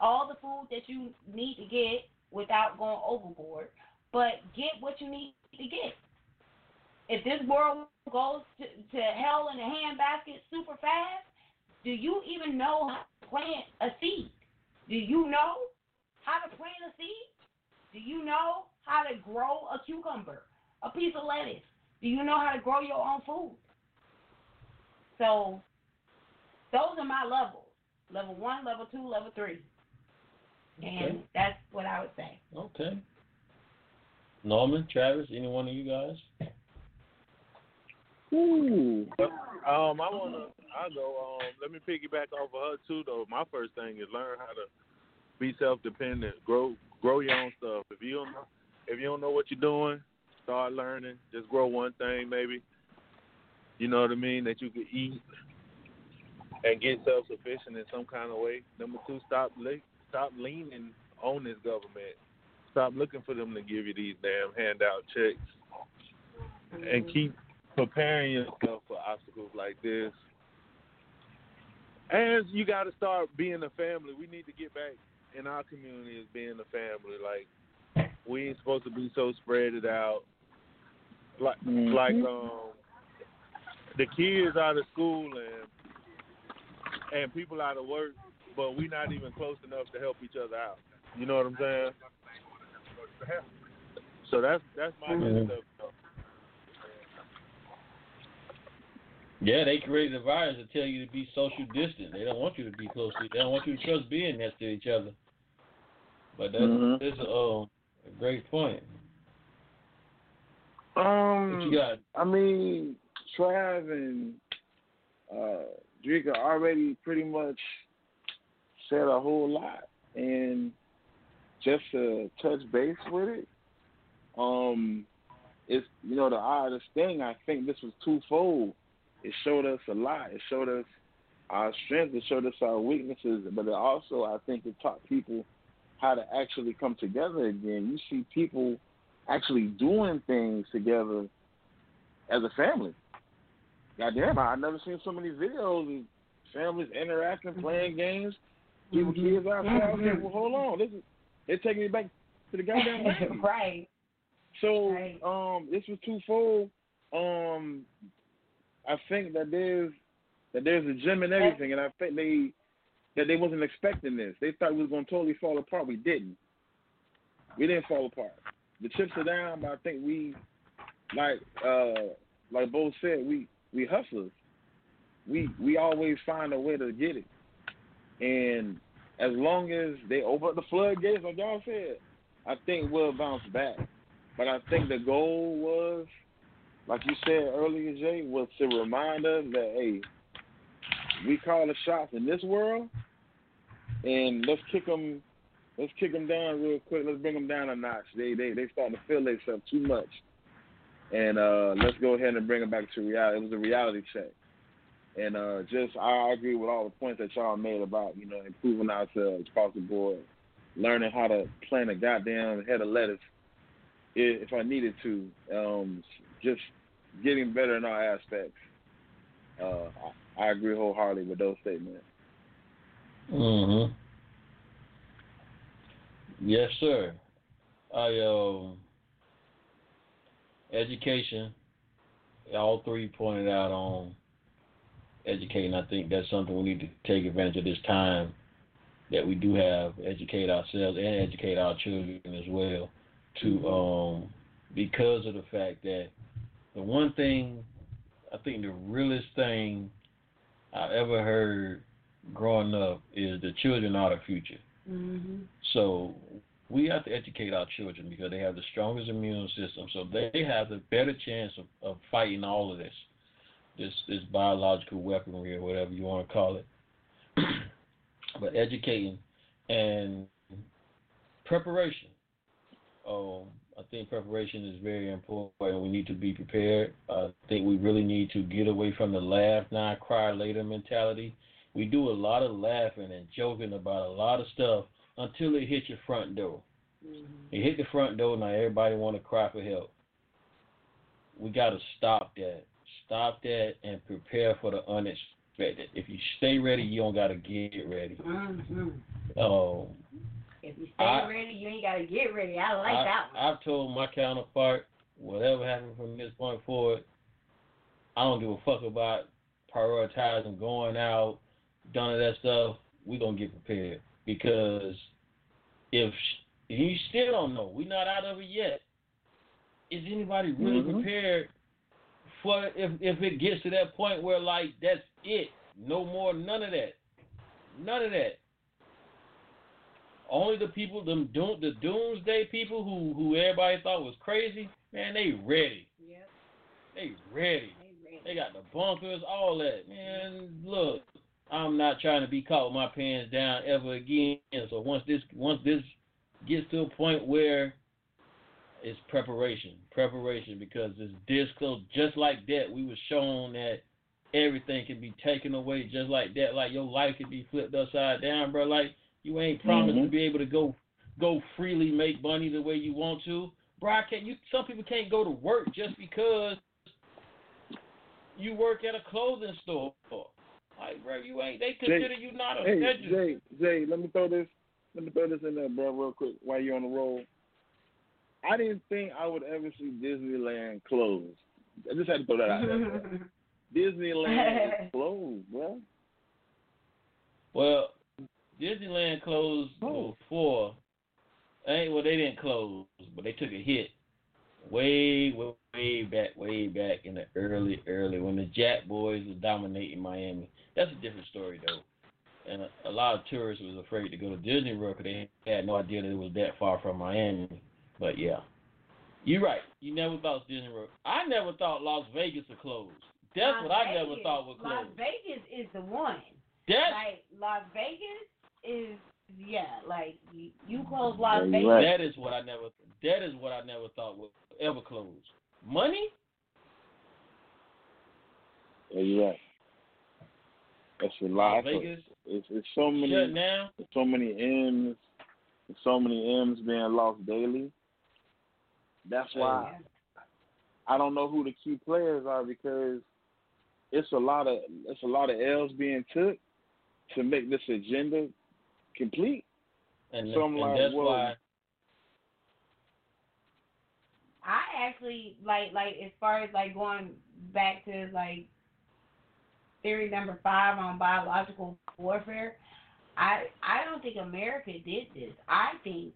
all the food that you need to get without going overboard, but get what you need to get. If this world goes to, to hell in a handbasket super fast, do you even know how to plant a seed? Do you know how to plant a seed? Do you know how to grow a cucumber, a piece of lettuce? Do you know how to grow your own food? So, those are my levels level one, level two, level three. And Okay. that's what I would say. Okay. Norman, Travis, any one of you guys? Ooh. Um, I wanna. I go. Um, let me piggyback off of her too. Though my first thing is learn how to be self-dependent. Grow, grow your own stuff. If you don't, know, if you don't know what you're doing, start learning. Just grow one thing, maybe. You know what I mean? That you could eat and get self-sufficient in some kind of way. Number two, stop le- stop leaning on this government. Stop looking for them to give you these damn handout checks, and mm-hmm. keep preparing yourself for obstacles like this. And you got to start being a family. We need to get back in our community as being a family. Like we ain't supposed to be so spread it out. Like Mhm. like um the kids out of school and and people out of work, but we not even close enough to help each other out. You know what I'm saying? So that's that's my Mhm. stuff. Yeah, they created a virus to tell you to be social distant. They don't want you to be close to. They don't want you to trust being next to each other. But that's Mhm. that's a, uh, a great point. Um, What you got? I mean, Trav and uh, Drika already pretty much said a whole lot, and just to touch base with it, um, it's you know the oddest thing. I think this was twofold. It showed us a lot. It showed us our strengths. It showed us our weaknesses, but it also I think it taught people how to actually come together again. You see people actually doing things together as a family. Goddamn, I- I've never seen so many videos of families interacting, playing games, people kids outside. Like, well, hold on, this is they're taking me back to the goddamn 90s. right. So um, this was twofold. Um, I think that there's that there's a gem in everything, and I think they that they wasn't expecting this. They thought we was gonna totally fall apart. We didn't. We didn't fall apart. The chips are down, but I think we, like uh, like Bo said, we we hustlers. We we always find a way to get it, and as long as they open up the floodgates, like y'all said, I think we'll bounce back. But I think the goal was, like you said earlier, Jay, was to remind us that hey, we call the shots in this world, and let's kick them, let's kick them down real quick. Let's bring them down a notch. They they they starting to feel themselves too much, and uh, let's go ahead and bring them back to reality. It was a reality check, and uh, just I agree with all the points that y'all made about you know improving ourselves across the board, learning how to plant a goddamn head of lettuce if I needed to. Um, just getting better in all aspects. Uh, I, I agree wholeheartedly with those statements. Mm-hmm. Yes, sir. I um education. All three pointed out on educating. I think that's something we need to take advantage of this time that we do have. Educate ourselves and educate our children as well. To um because of the fact that the one thing I think the realest thing I ever heard growing up is the children are the future. Mm-hmm. So we have to educate our children because they have the strongest immune system. So they have the better chance of, of fighting all of this, this this biological weaponry or whatever you want to call it. but educating and preparation. Um, I think preparation is very important. We need to be prepared. I think we really need to get away from the laugh now, cry later mentality. We do a lot of laughing and joking about a lot of stuff until it hits your front door. It hit the front door now. Everybody want to cry for help. We got to stop that. Stop that and prepare for the unexpected. If you stay ready, you don't got to get ready. Mm-hmm. Oh, If you stay I- ready, you ain't gotta get ready. I like I, that one. I've told my counterpart, whatever happens from this point forward, I don't give a fuck about prioritizing going out, none of that stuff. we're gonna get prepared because if, if you still don't know, we're not out of it yet. Is anybody really Mhm. prepared for if if it gets to that point where like that's it, no more, none of that, none of that. Only the people, them doom, the doomsday people who who everybody thought was crazy, man, they ready. Yep. They ready. They ready. They got the bunkers, all that. Man, look, I'm not trying to be caught with my pants down ever again. So once this once this gets to a point where it's preparation, preparation, because it's this close, just like that, we were shown that everything can be taken away just like that. Like your life can be flipped upside down, bro. Like you ain't promised to Mhm. be able to go go freely make money the way you want to. Bro, I can't you some people can't go to work just because you work at a clothing store. Like, bro, you ain't they consider you not a Hey. Jay, Jay, let me throw this. Let me throw this in there, bro, real quick while you're on the roll. I didn't think I would ever see Disneyland closed. I just had to throw that out there. Disneyland is closed, bro. Well, Disneyland closed Oh. before. Ain't well, they didn't close, but they took a hit way, way, way back, way back in the early, early when the Jack Boys was dominating Miami. That's a different story though. And a, a lot of tourists was afraid to go to Disney World because they had no idea that it was that far from Miami. But yeah, you're right. You never thought Disney World. I never thought Las Vegas would close. That's Las what I never thought would close. Las. Vegas is the one. That's like Las Vegas is yeah, like you, you close Las Yeah, Vegas. right. That is what I never. That is what I never thought would ever close. Money? Yeah, you're right. That's a lot. Las Vegas It's, it's so many. shut down. So many M's, so many M's being lost daily. That's why I don't know who the key players are because it's a lot of it's a lot of L's being took to make this agenda complete. And, So I'm and like, that's whoa. why. I actually like like as far as like going back to like theory number five on biological warfare. I I don't think America did this. I think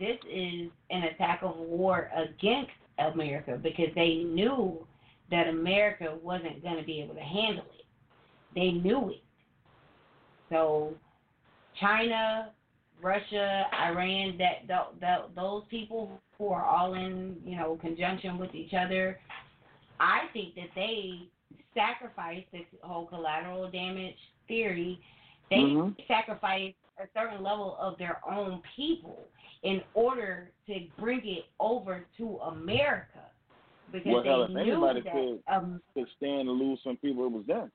this is an attack of war against America because they knew that America wasn't going to be able to handle it. They knew it. So China, Russia, Iran, that, that, those people who are all in, you know, conjunction with each other, I think that they sacrificed this whole collateral damage theory. They Mhm. sacrificed a certain level of their own people in order to bring it over to America because Well, hell, they if knew anybody that could- um, To stand to lose some people, it was them.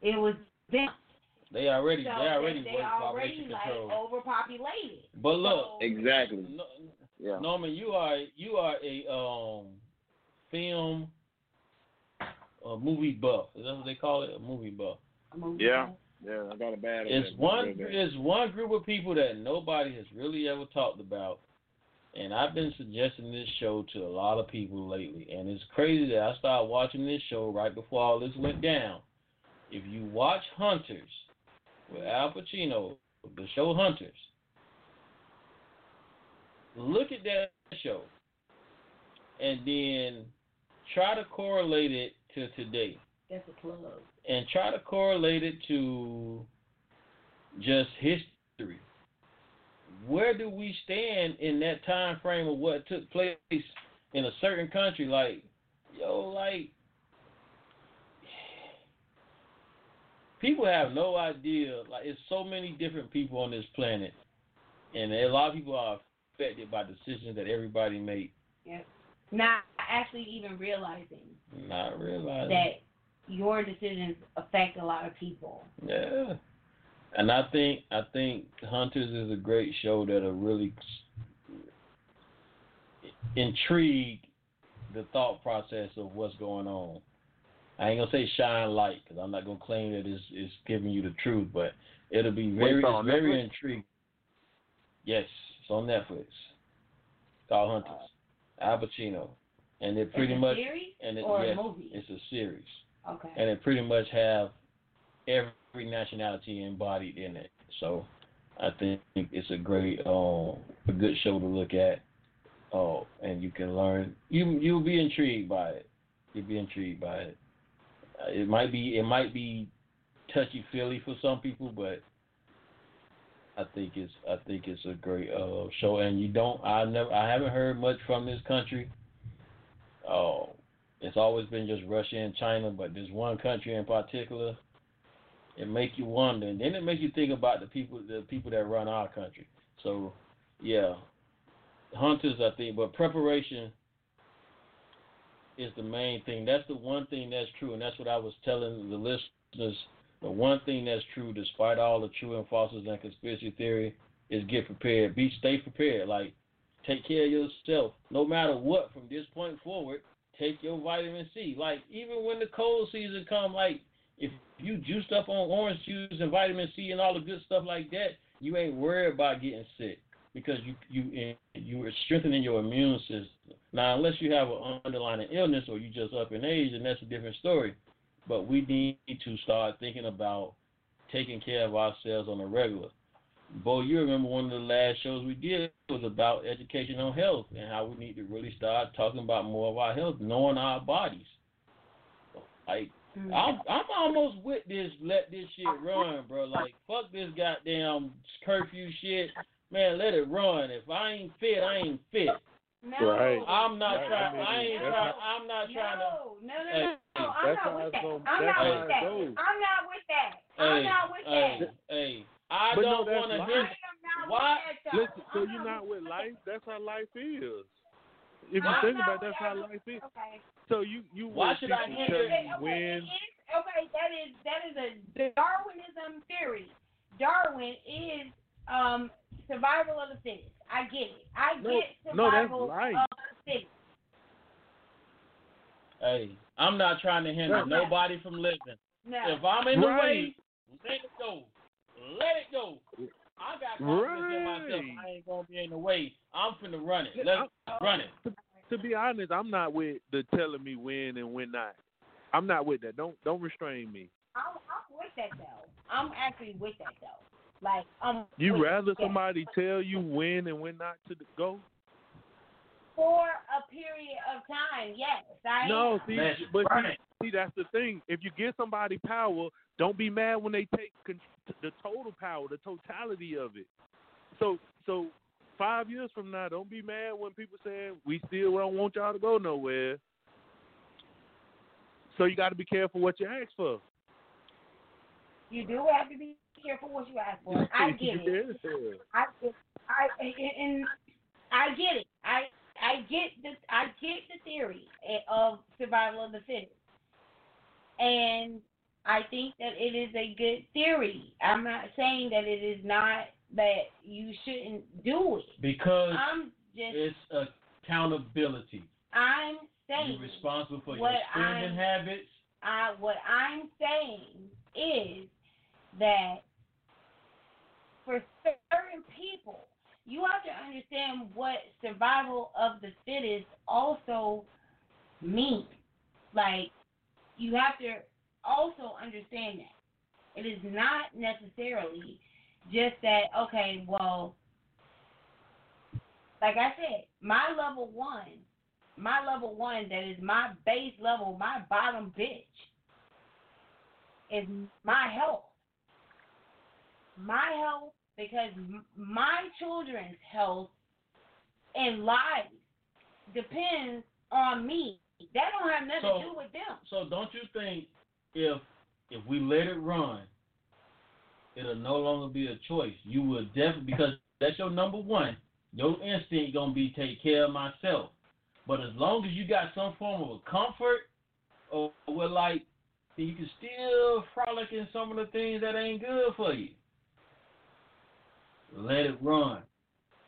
it was them. They already. So they already they work already like control. overpopulated. But look, So- Exactly. No, Yeah. Norman, you are you are a um film a movie buff. Is that what they call it? A movie buff. Yeah. Yeah, I got a bad. It's bad- one it's one group of people that nobody has really ever talked about. And I've been suggesting this show to a lot of people lately. And it's crazy that I started watching this show right before all this went down. If you watch Hunters with Al Pacino, the show Hunters, look at that show and then try to correlate it to today That's a plug. and try to correlate it to just history. Where do we stand in that time frame of what took place in a certain country? Like, yo, like people have no idea. Like, it's so many different people on this planet, and a lot of people are affected by decisions that everybody make. Yep. Not actually even realizing Not realizing. that your decisions affect a lot of people. Yeah. And I think I think Hunters is a great show that'll really intrigue the thought process of what's going on. I ain't gonna say shine light because I'm not gonna claim that it's, it's giving you the truth, but it'll be very it's on it's very Netflix? intriguing. Yes, it's on Netflix. Called Hunters. Al Pacino, and it pretty much and it, or a yes, movie? it's a series Okay. and it pretty much have every nationality embodied in it. So I think it's a great, um, a good show to look at. Oh, and you can learn. You you'll be intrigued by it. You'll be intrigued by it. Uh, It might be it might be touchy feely for some people, but I think it's I think it's a great uh, show. And you don't I never I haven't heard much from this country. Oh, it's always been just Russia and China, but this one country in particular, it make you wonder, and then it makes you think about the people, the people that run our country. So, yeah, hunters, I think, but preparation is the main thing. That's the one thing that's true, and that's what I was telling the listeners. The one thing that's true, despite all the true and falses and conspiracy theory, is get prepared. Be stay prepared. Like take care of yourself. No matter what, from this point forward, take your vitamin C. Like even when the cold season come, like if you juiced up on orange juice and vitamin C and all the good stuff like that, you ain't worried about getting sick because you you you are strengthening your immune system. Now, unless you have an underlying illness or you just up in age, and that's a different story. But we need to start thinking about taking care of ourselves on a regular. Bo, you remember one of the last shows we did was about education on health and how we need to really start talking about more of our health, knowing our bodies. Like mm. I'm I'm almost with this let this shit run, bro. Like fuck this goddamn curfew shit. Man, let it run. If I ain't fit, I ain't fit. No. Right. I'm not Right, trying. I mean, I ain't trying. how- I'm not trying to. No, no, no, Hey, no. I'm not with that. gonna- I'm not with that. goes. I'm not with that. Hey, I'm not with hey, that. hey. I But don't that's want to hear. I Why? with that though. Listen, so you're not not with life? That's how life is. If you I'm think not about it, that's how life is. Okay. So you you Why want should I hear telling Okay, you when okay, that is that is a Darwinism theory. Darwin is um survival of the fittest. I get it. I No, get survival life. of the fittest. Hey, I'm not trying to hinder Okay. nobody from living. No. If I'm in the Right. way, let it go. Let it go. I got confidence in myself. I ain't gonna be in the way. I'm finna run it. Let's run it. to be honest, I'm not with the telling me when and when not. I'm not with that. Don't don't restrain me. I'm, I'm with that though. I'm actually with that though. Like um. You with rather that. somebody tell you when and when not to go? for a period of time? Yes, I No, am. see, Let's but run see, see, that's the thing. If you give somebody power, don't be mad when they take con- the total power, the totality of it. So, so five years from now, don't be mad when people say we still don't want y'all to go nowhere. So you got to be careful what you ask for. You do have to be careful what you ask for. I get it. Yeah. I I and I get it. I I get the I get the theory eh, of survival of the fittest, and I think that it is a good theory. I'm not saying that it is not that you shouldn't do it. Because I'm just it's accountability. I'm saying You're responsible for what your spending I'm- habits. I what I'm saying is that for certain people, you have to understand what survival of the fittest also means. Like you have to also understand that it is not necessarily just that. Okay, well, like I said, my level one my level one that is my base level, my bottom bitch, is my health. My health, because my children's health and lives depends on me. That don't have nothing So- to do with them. So don't you think if if we let it run, it'll no longer be a choice. You will definitely because that's your number one. your instinct gonna be take care of myself. But as long as you got some form of a comfort, or with like, you can still frolic in some of the things that ain't good for you. Let it run.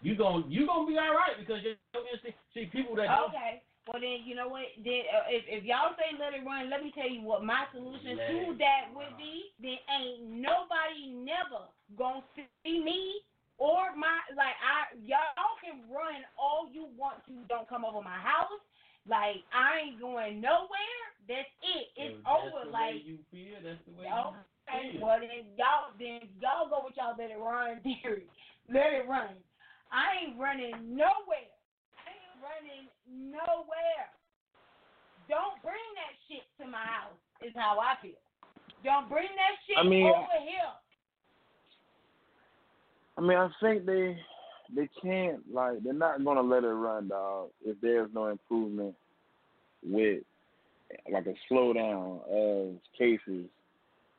You gon' you gonna be all right because your your instinct. See people that Okay. Well then, you know what? Then uh, if if y'all say let it run, let me tell you what my solution Let to that would be. Then ain't nobody never gonna see me or my like I y'all can run all you want to. Don't come over my house. Like I ain't going nowhere. That's it. It's If over. the like way you feel. That's the way. You feel. well then y'all then y'all go with y'all let it run theory. Let it run. I ain't running nowhere. I ain't running nowhere. Don't bring that shit to my house. Is how I feel. Don't bring that shit I mean, over here. I mean, I think they they can't like they're not gonna let it run, dog. If there's no improvement with like a slowdown of cases,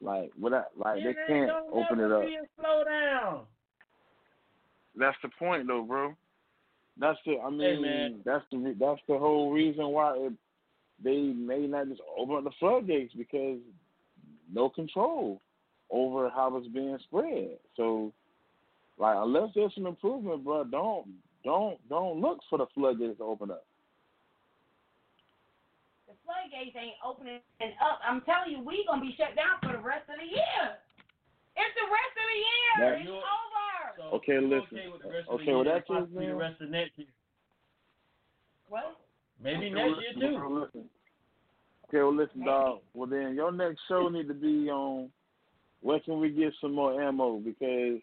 like without like they It ain't can't gonna open it up. be a Slow down. That's the point, though, bro. That's the. I Hey, mean, man. that's the that's the whole reason why it, they may not just open up the floodgates because no control over how it's being spread. So, like, unless there's some improvement, bro, don't don't don't look for the floodgates to open up. The floodgates ain't opening up. I'm telling you, we gonna be shut down for the rest of the year. It's the rest of the year. That- it's over. So Okay, listen. Okay, with the rest of Okay, the well, year, that's possibly just, the man. rest of next year. What? Maybe Okay, next well, year too. bro, listen. Okay, well, listen, dog. Well, then your next show need to be on where can we get some more ammo because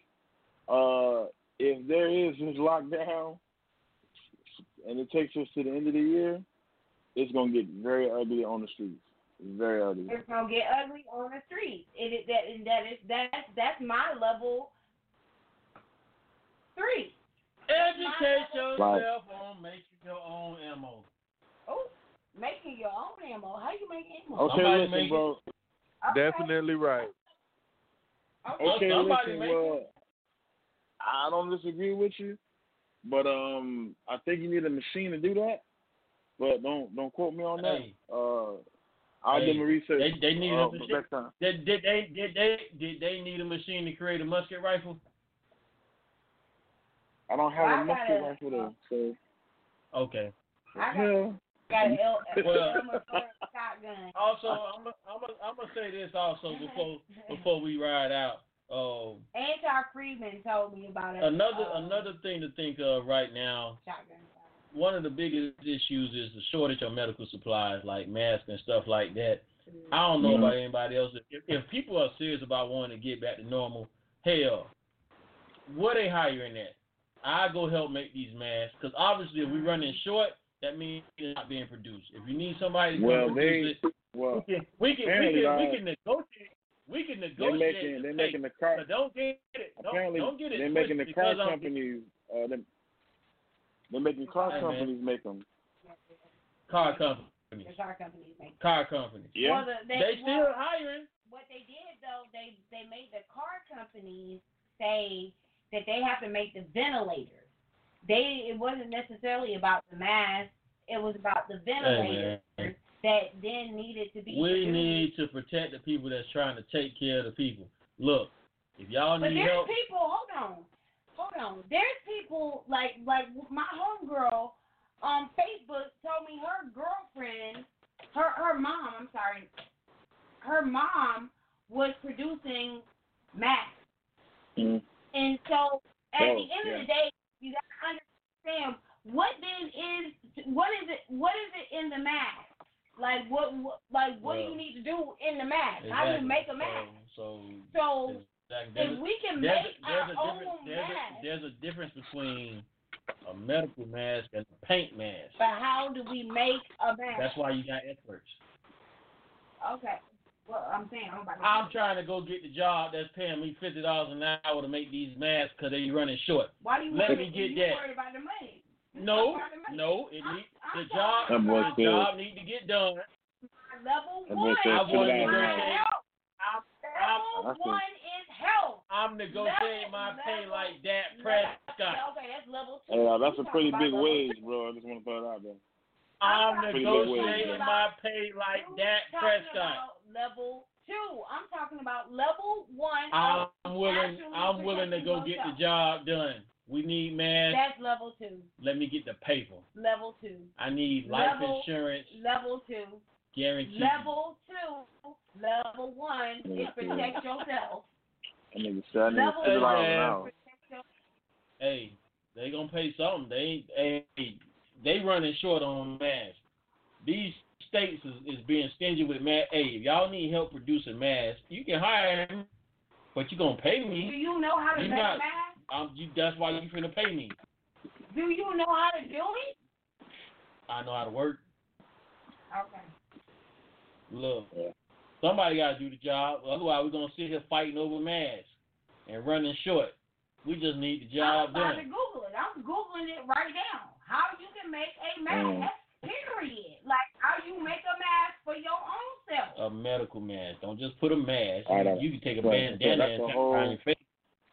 uh, if there is this lockdown and it takes us to the end of the year, it's gonna get very ugly on the streets. Very ugly. It's gonna get ugly on the street. It is that and that is that's that's my level three. Educate Right. yourself on making your own ammo. Oh, making your own ammo. How you make ammo? Okay, Somebody listen, bro. Okay. Definitely right. Okay. Okay, listen. make Well, I don't disagree with you, but um, I think you need a machine to do that. But don't don't quote me on that. Hey. Uh, I'll Hey, do my research. They they need uh, a machine. next time. Did, did they did they did they need a machine to create a musket rifle? I don't have Well, I a musket gotta- rifle though, so Okay. I got, yeah. got an L, well, shotgun. Also, I'm gonna I'm gonna I'm gonna say this also before before we ride out. Um, Antar Friedman told me about it. another uh, another thing to think of right now. shotgun. One of the biggest issues is the shortage of medical supplies like masks and stuff like that. I don't know about anybody else. If, if people are serious about wanting to get back to normal, hell, where they hiring at? I go help make these masks because obviously if we're running short, that means it's not being produced. If you need somebody to Well, produce they it, well we can we can we can, we uh, can negotiate. We can they're negotiate. making they're making the car don't get it. Don't, apparently don't get it. they're making the car companies uh they're, they're making car Hey, man. companies make them. car companies. The car companies make. Car companies. Yeah. Well, the, they, They still well, hiring. what they did though, they they made the car companies say that they have to make the ventilators. They it wasn't necessarily about the mask. It was about the ventilators man. that then needed to be. We produced. need to protect the people that's trying to take care of the people. Look, if y'all But need help. But there's people. Hold on, hold on. There's people like like my homegirl on Facebook told me her girlfriend, her her mom. I'm sorry, her mom was producing masks, Mm. and so at Oh, the end yeah. of the day, you got to understand what then is what is it what is it in the mask. Like what, what like what do you need to do in the mask? How do you make a mask? So, So so exactly. There's if we can there's make a, there's our a own difference. There's mask, a, there's a difference between a medical mask and a paint mask. but how do we make a mask? That's why you got experts. Okay. Well, I'm saying I'm about to. I'm trying to go get the job that's paying me fifty dollars an hour to make these masks because they're running short. Why do you Let worry, me get you that. worried about the money? No, About the money. no, it need, the I'm job That the job need to get done. Level That one I $50 want to an hour. negotiate. help. I'm, Level I see. one is help. I'm negotiating my pay like Dak Prescott Prescott. Okay, that's level two. Hey, uh, that's You a pretty big wage, bro. I just want to throw it out there. I'm Pretty big wage, negotiating bro. my pay like Dak Prescott. level two. I'm talking about level one. I'm willing. I'm willing to go get the job done. We need man. That's level two. Let me get the paper. Level two. I need life Level- insurance Level two. guaranteed. Level two. Level one is protect yourself. That nigga said I need Level fifty one. dollars an Hey, hour. Protect Hey, they gonna pay something. They ain't. Hey, they running short on masks. These states is, is being stingy with mask. Hey, if y'all need help producing masks, you can hire me, but you gonna pay me. Do you know how to You make not- math? Um, you, that's why you finna pay me. Do you know how to do it? I know how to work. Okay. Look, somebody got to do the job. Otherwise, we're gonna sit here fighting over masks and running short. We just need the I'm job about to done. Google it. I'm googling it right now. How you can make a Mm. mask? Period. Like how you make a mask for your own self. A medical mask. Don't just put a mask. I You, you can take a Right, bandana that's and a whole- around your face.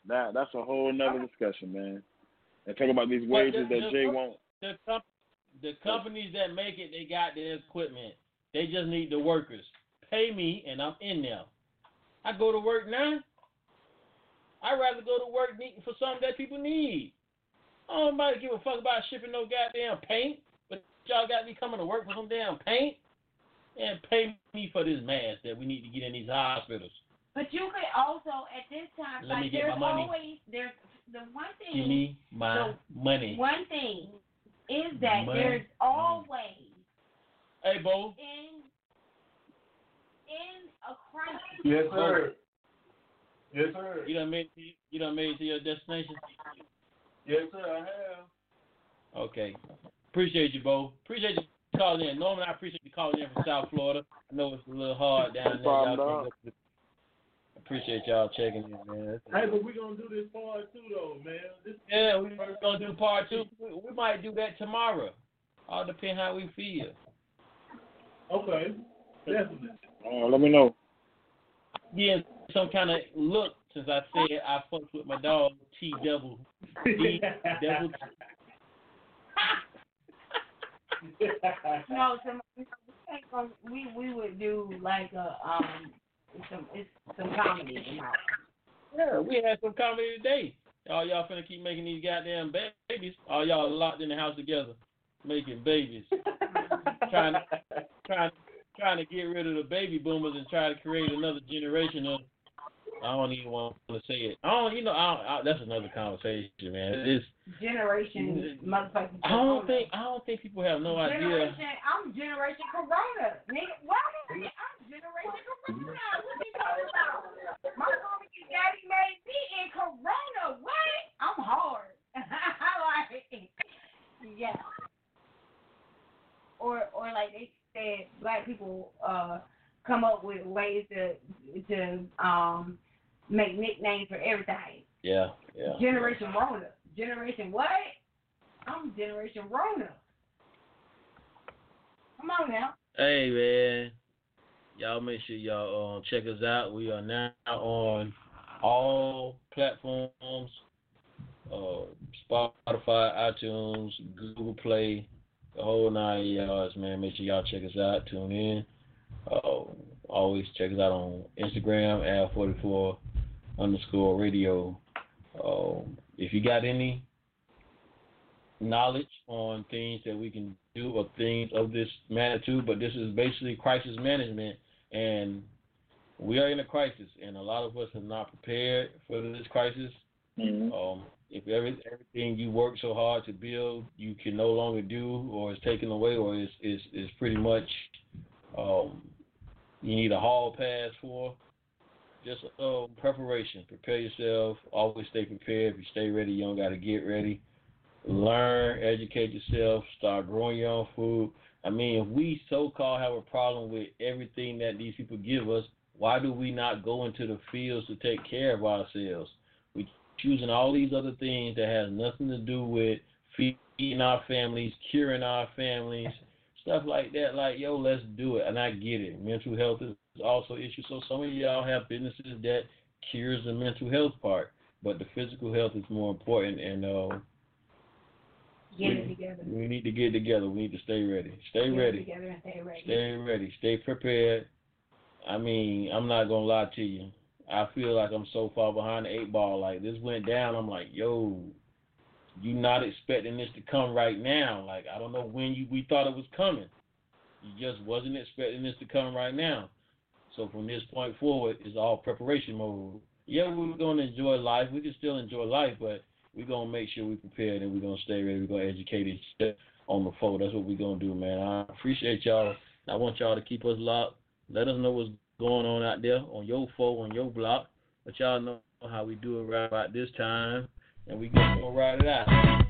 That that's a whole nother discussion, man. And talk about these wages the- that the- Jay won't. The, com- the companies that make it, they got the equipment. They just need the workers. Pay me, and I'm in there. I go to work now. I'd rather go to work for something that people need. I don't nobody give a fuck about shipping no goddamn paint, but y'all got me coming to work for some damn paint and pay me for this mask that we need to get in these hospitals. But you could also at this time Let me like get there's my money. always there's the one thing Give me my money. one thing is that Money. there's always Hey, Bo. in in a crisis Yes, sir. Yes, sir. You done made it, you done made it to your destination. Yes, sir, I have. Okay. Appreciate you, Bo. Appreciate you calling in. Norman, I appreciate you calling in from South Florida. I know it's a little hard down there. problem, Y'all dog. can't go to- Appreciate y'all checking in, man. Hey, but we're gonna do this part too, though, man. This Yeah, we're gonna do part two. We, we might do that tomorrow. All depend how we feel. okay, definitely. Uh, let me know. Getting some kind of look since I said I fucked with my dog T double D double. No, some we ain't gonna- we we would do like a um some it's some comedy tomorrow. Yeah, we had some comedy today. All y'all finna keep making these goddamn babies. All y'all locked in the house together, making babies, trying to trying trying to get rid of the baby boomers and try to create another generation of. I don't even want to say it. I don't, you know, I I, that's another conversation, man. It's, Generation motherfucking. I don't think, I don't think people have no idea. I'm generation Corona, nigga. What? I'm generation Corona. What you talking about? My mama and daddy made me in Corona. What? I'm hard. like, yeah. Or, or like they said, black people uh come up with ways to to um make nicknames for everything. Yeah, yeah. Generation Rona. Generation what? I'm Generation Rona. Come on now. Hey man, y'all make sure y'all um, check us out. We are now on all platforms: uh, Spotify, iTunes, Google Play, the whole nine yards. Man, make sure y'all check us out. Tune in. Uh, always check us out on Instagram at 44 underscore radio. Um, if you got any knowledge on things that we can do or things of this magnitude, but this is basically crisis management, and we are in a crisis, and a lot of us are not prepared for this crisis. Mm-hmm. Um, if every, everything you work so hard to build, you can no longer do, or is taken away, or is is is pretty much um, you need a hall pass for. Just um, preparation. Prepare yourself. Always stay prepared. If you stay ready, you don't got to get ready. Learn, educate yourself. Start growing your own food. I mean, if we so-called have a problem with everything that these people give us, why do we not go into the fields to take care of ourselves? We choosing all these other things that has nothing to do with feeding our families, curing our families, stuff like that. Like, yo, let's do it. And I get it. Mental health is also an issue. So some of y'all have businesses that cures the mental health part. but the physical health is more important, and uh, together. we need to get together. We need to stay ready. Stay Get ready. together and stay ready. Stay ready. Stay prepared. I mean, I'm not gonna lie to you. I feel like I'm so far behind the eight ball. Like this went down. I'm like, yo, you not expecting this to come right now. Like I don't know when you we thought it was coming. You just wasn't expecting this to come right now. So from this point forward, it's all preparation mode. Yeah, we're gonna enjoy life. We can still enjoy life, but we're gonna make sure we're prepared and we're gonna stay ready. We're gonna educate each on the phone. That's what we're gonna do, man. I appreciate y'all. I want y'all to keep us locked. Let us know what's going on out there on your phone, on your block. But y'all know how we do it right about this time, and we gonna ride it out.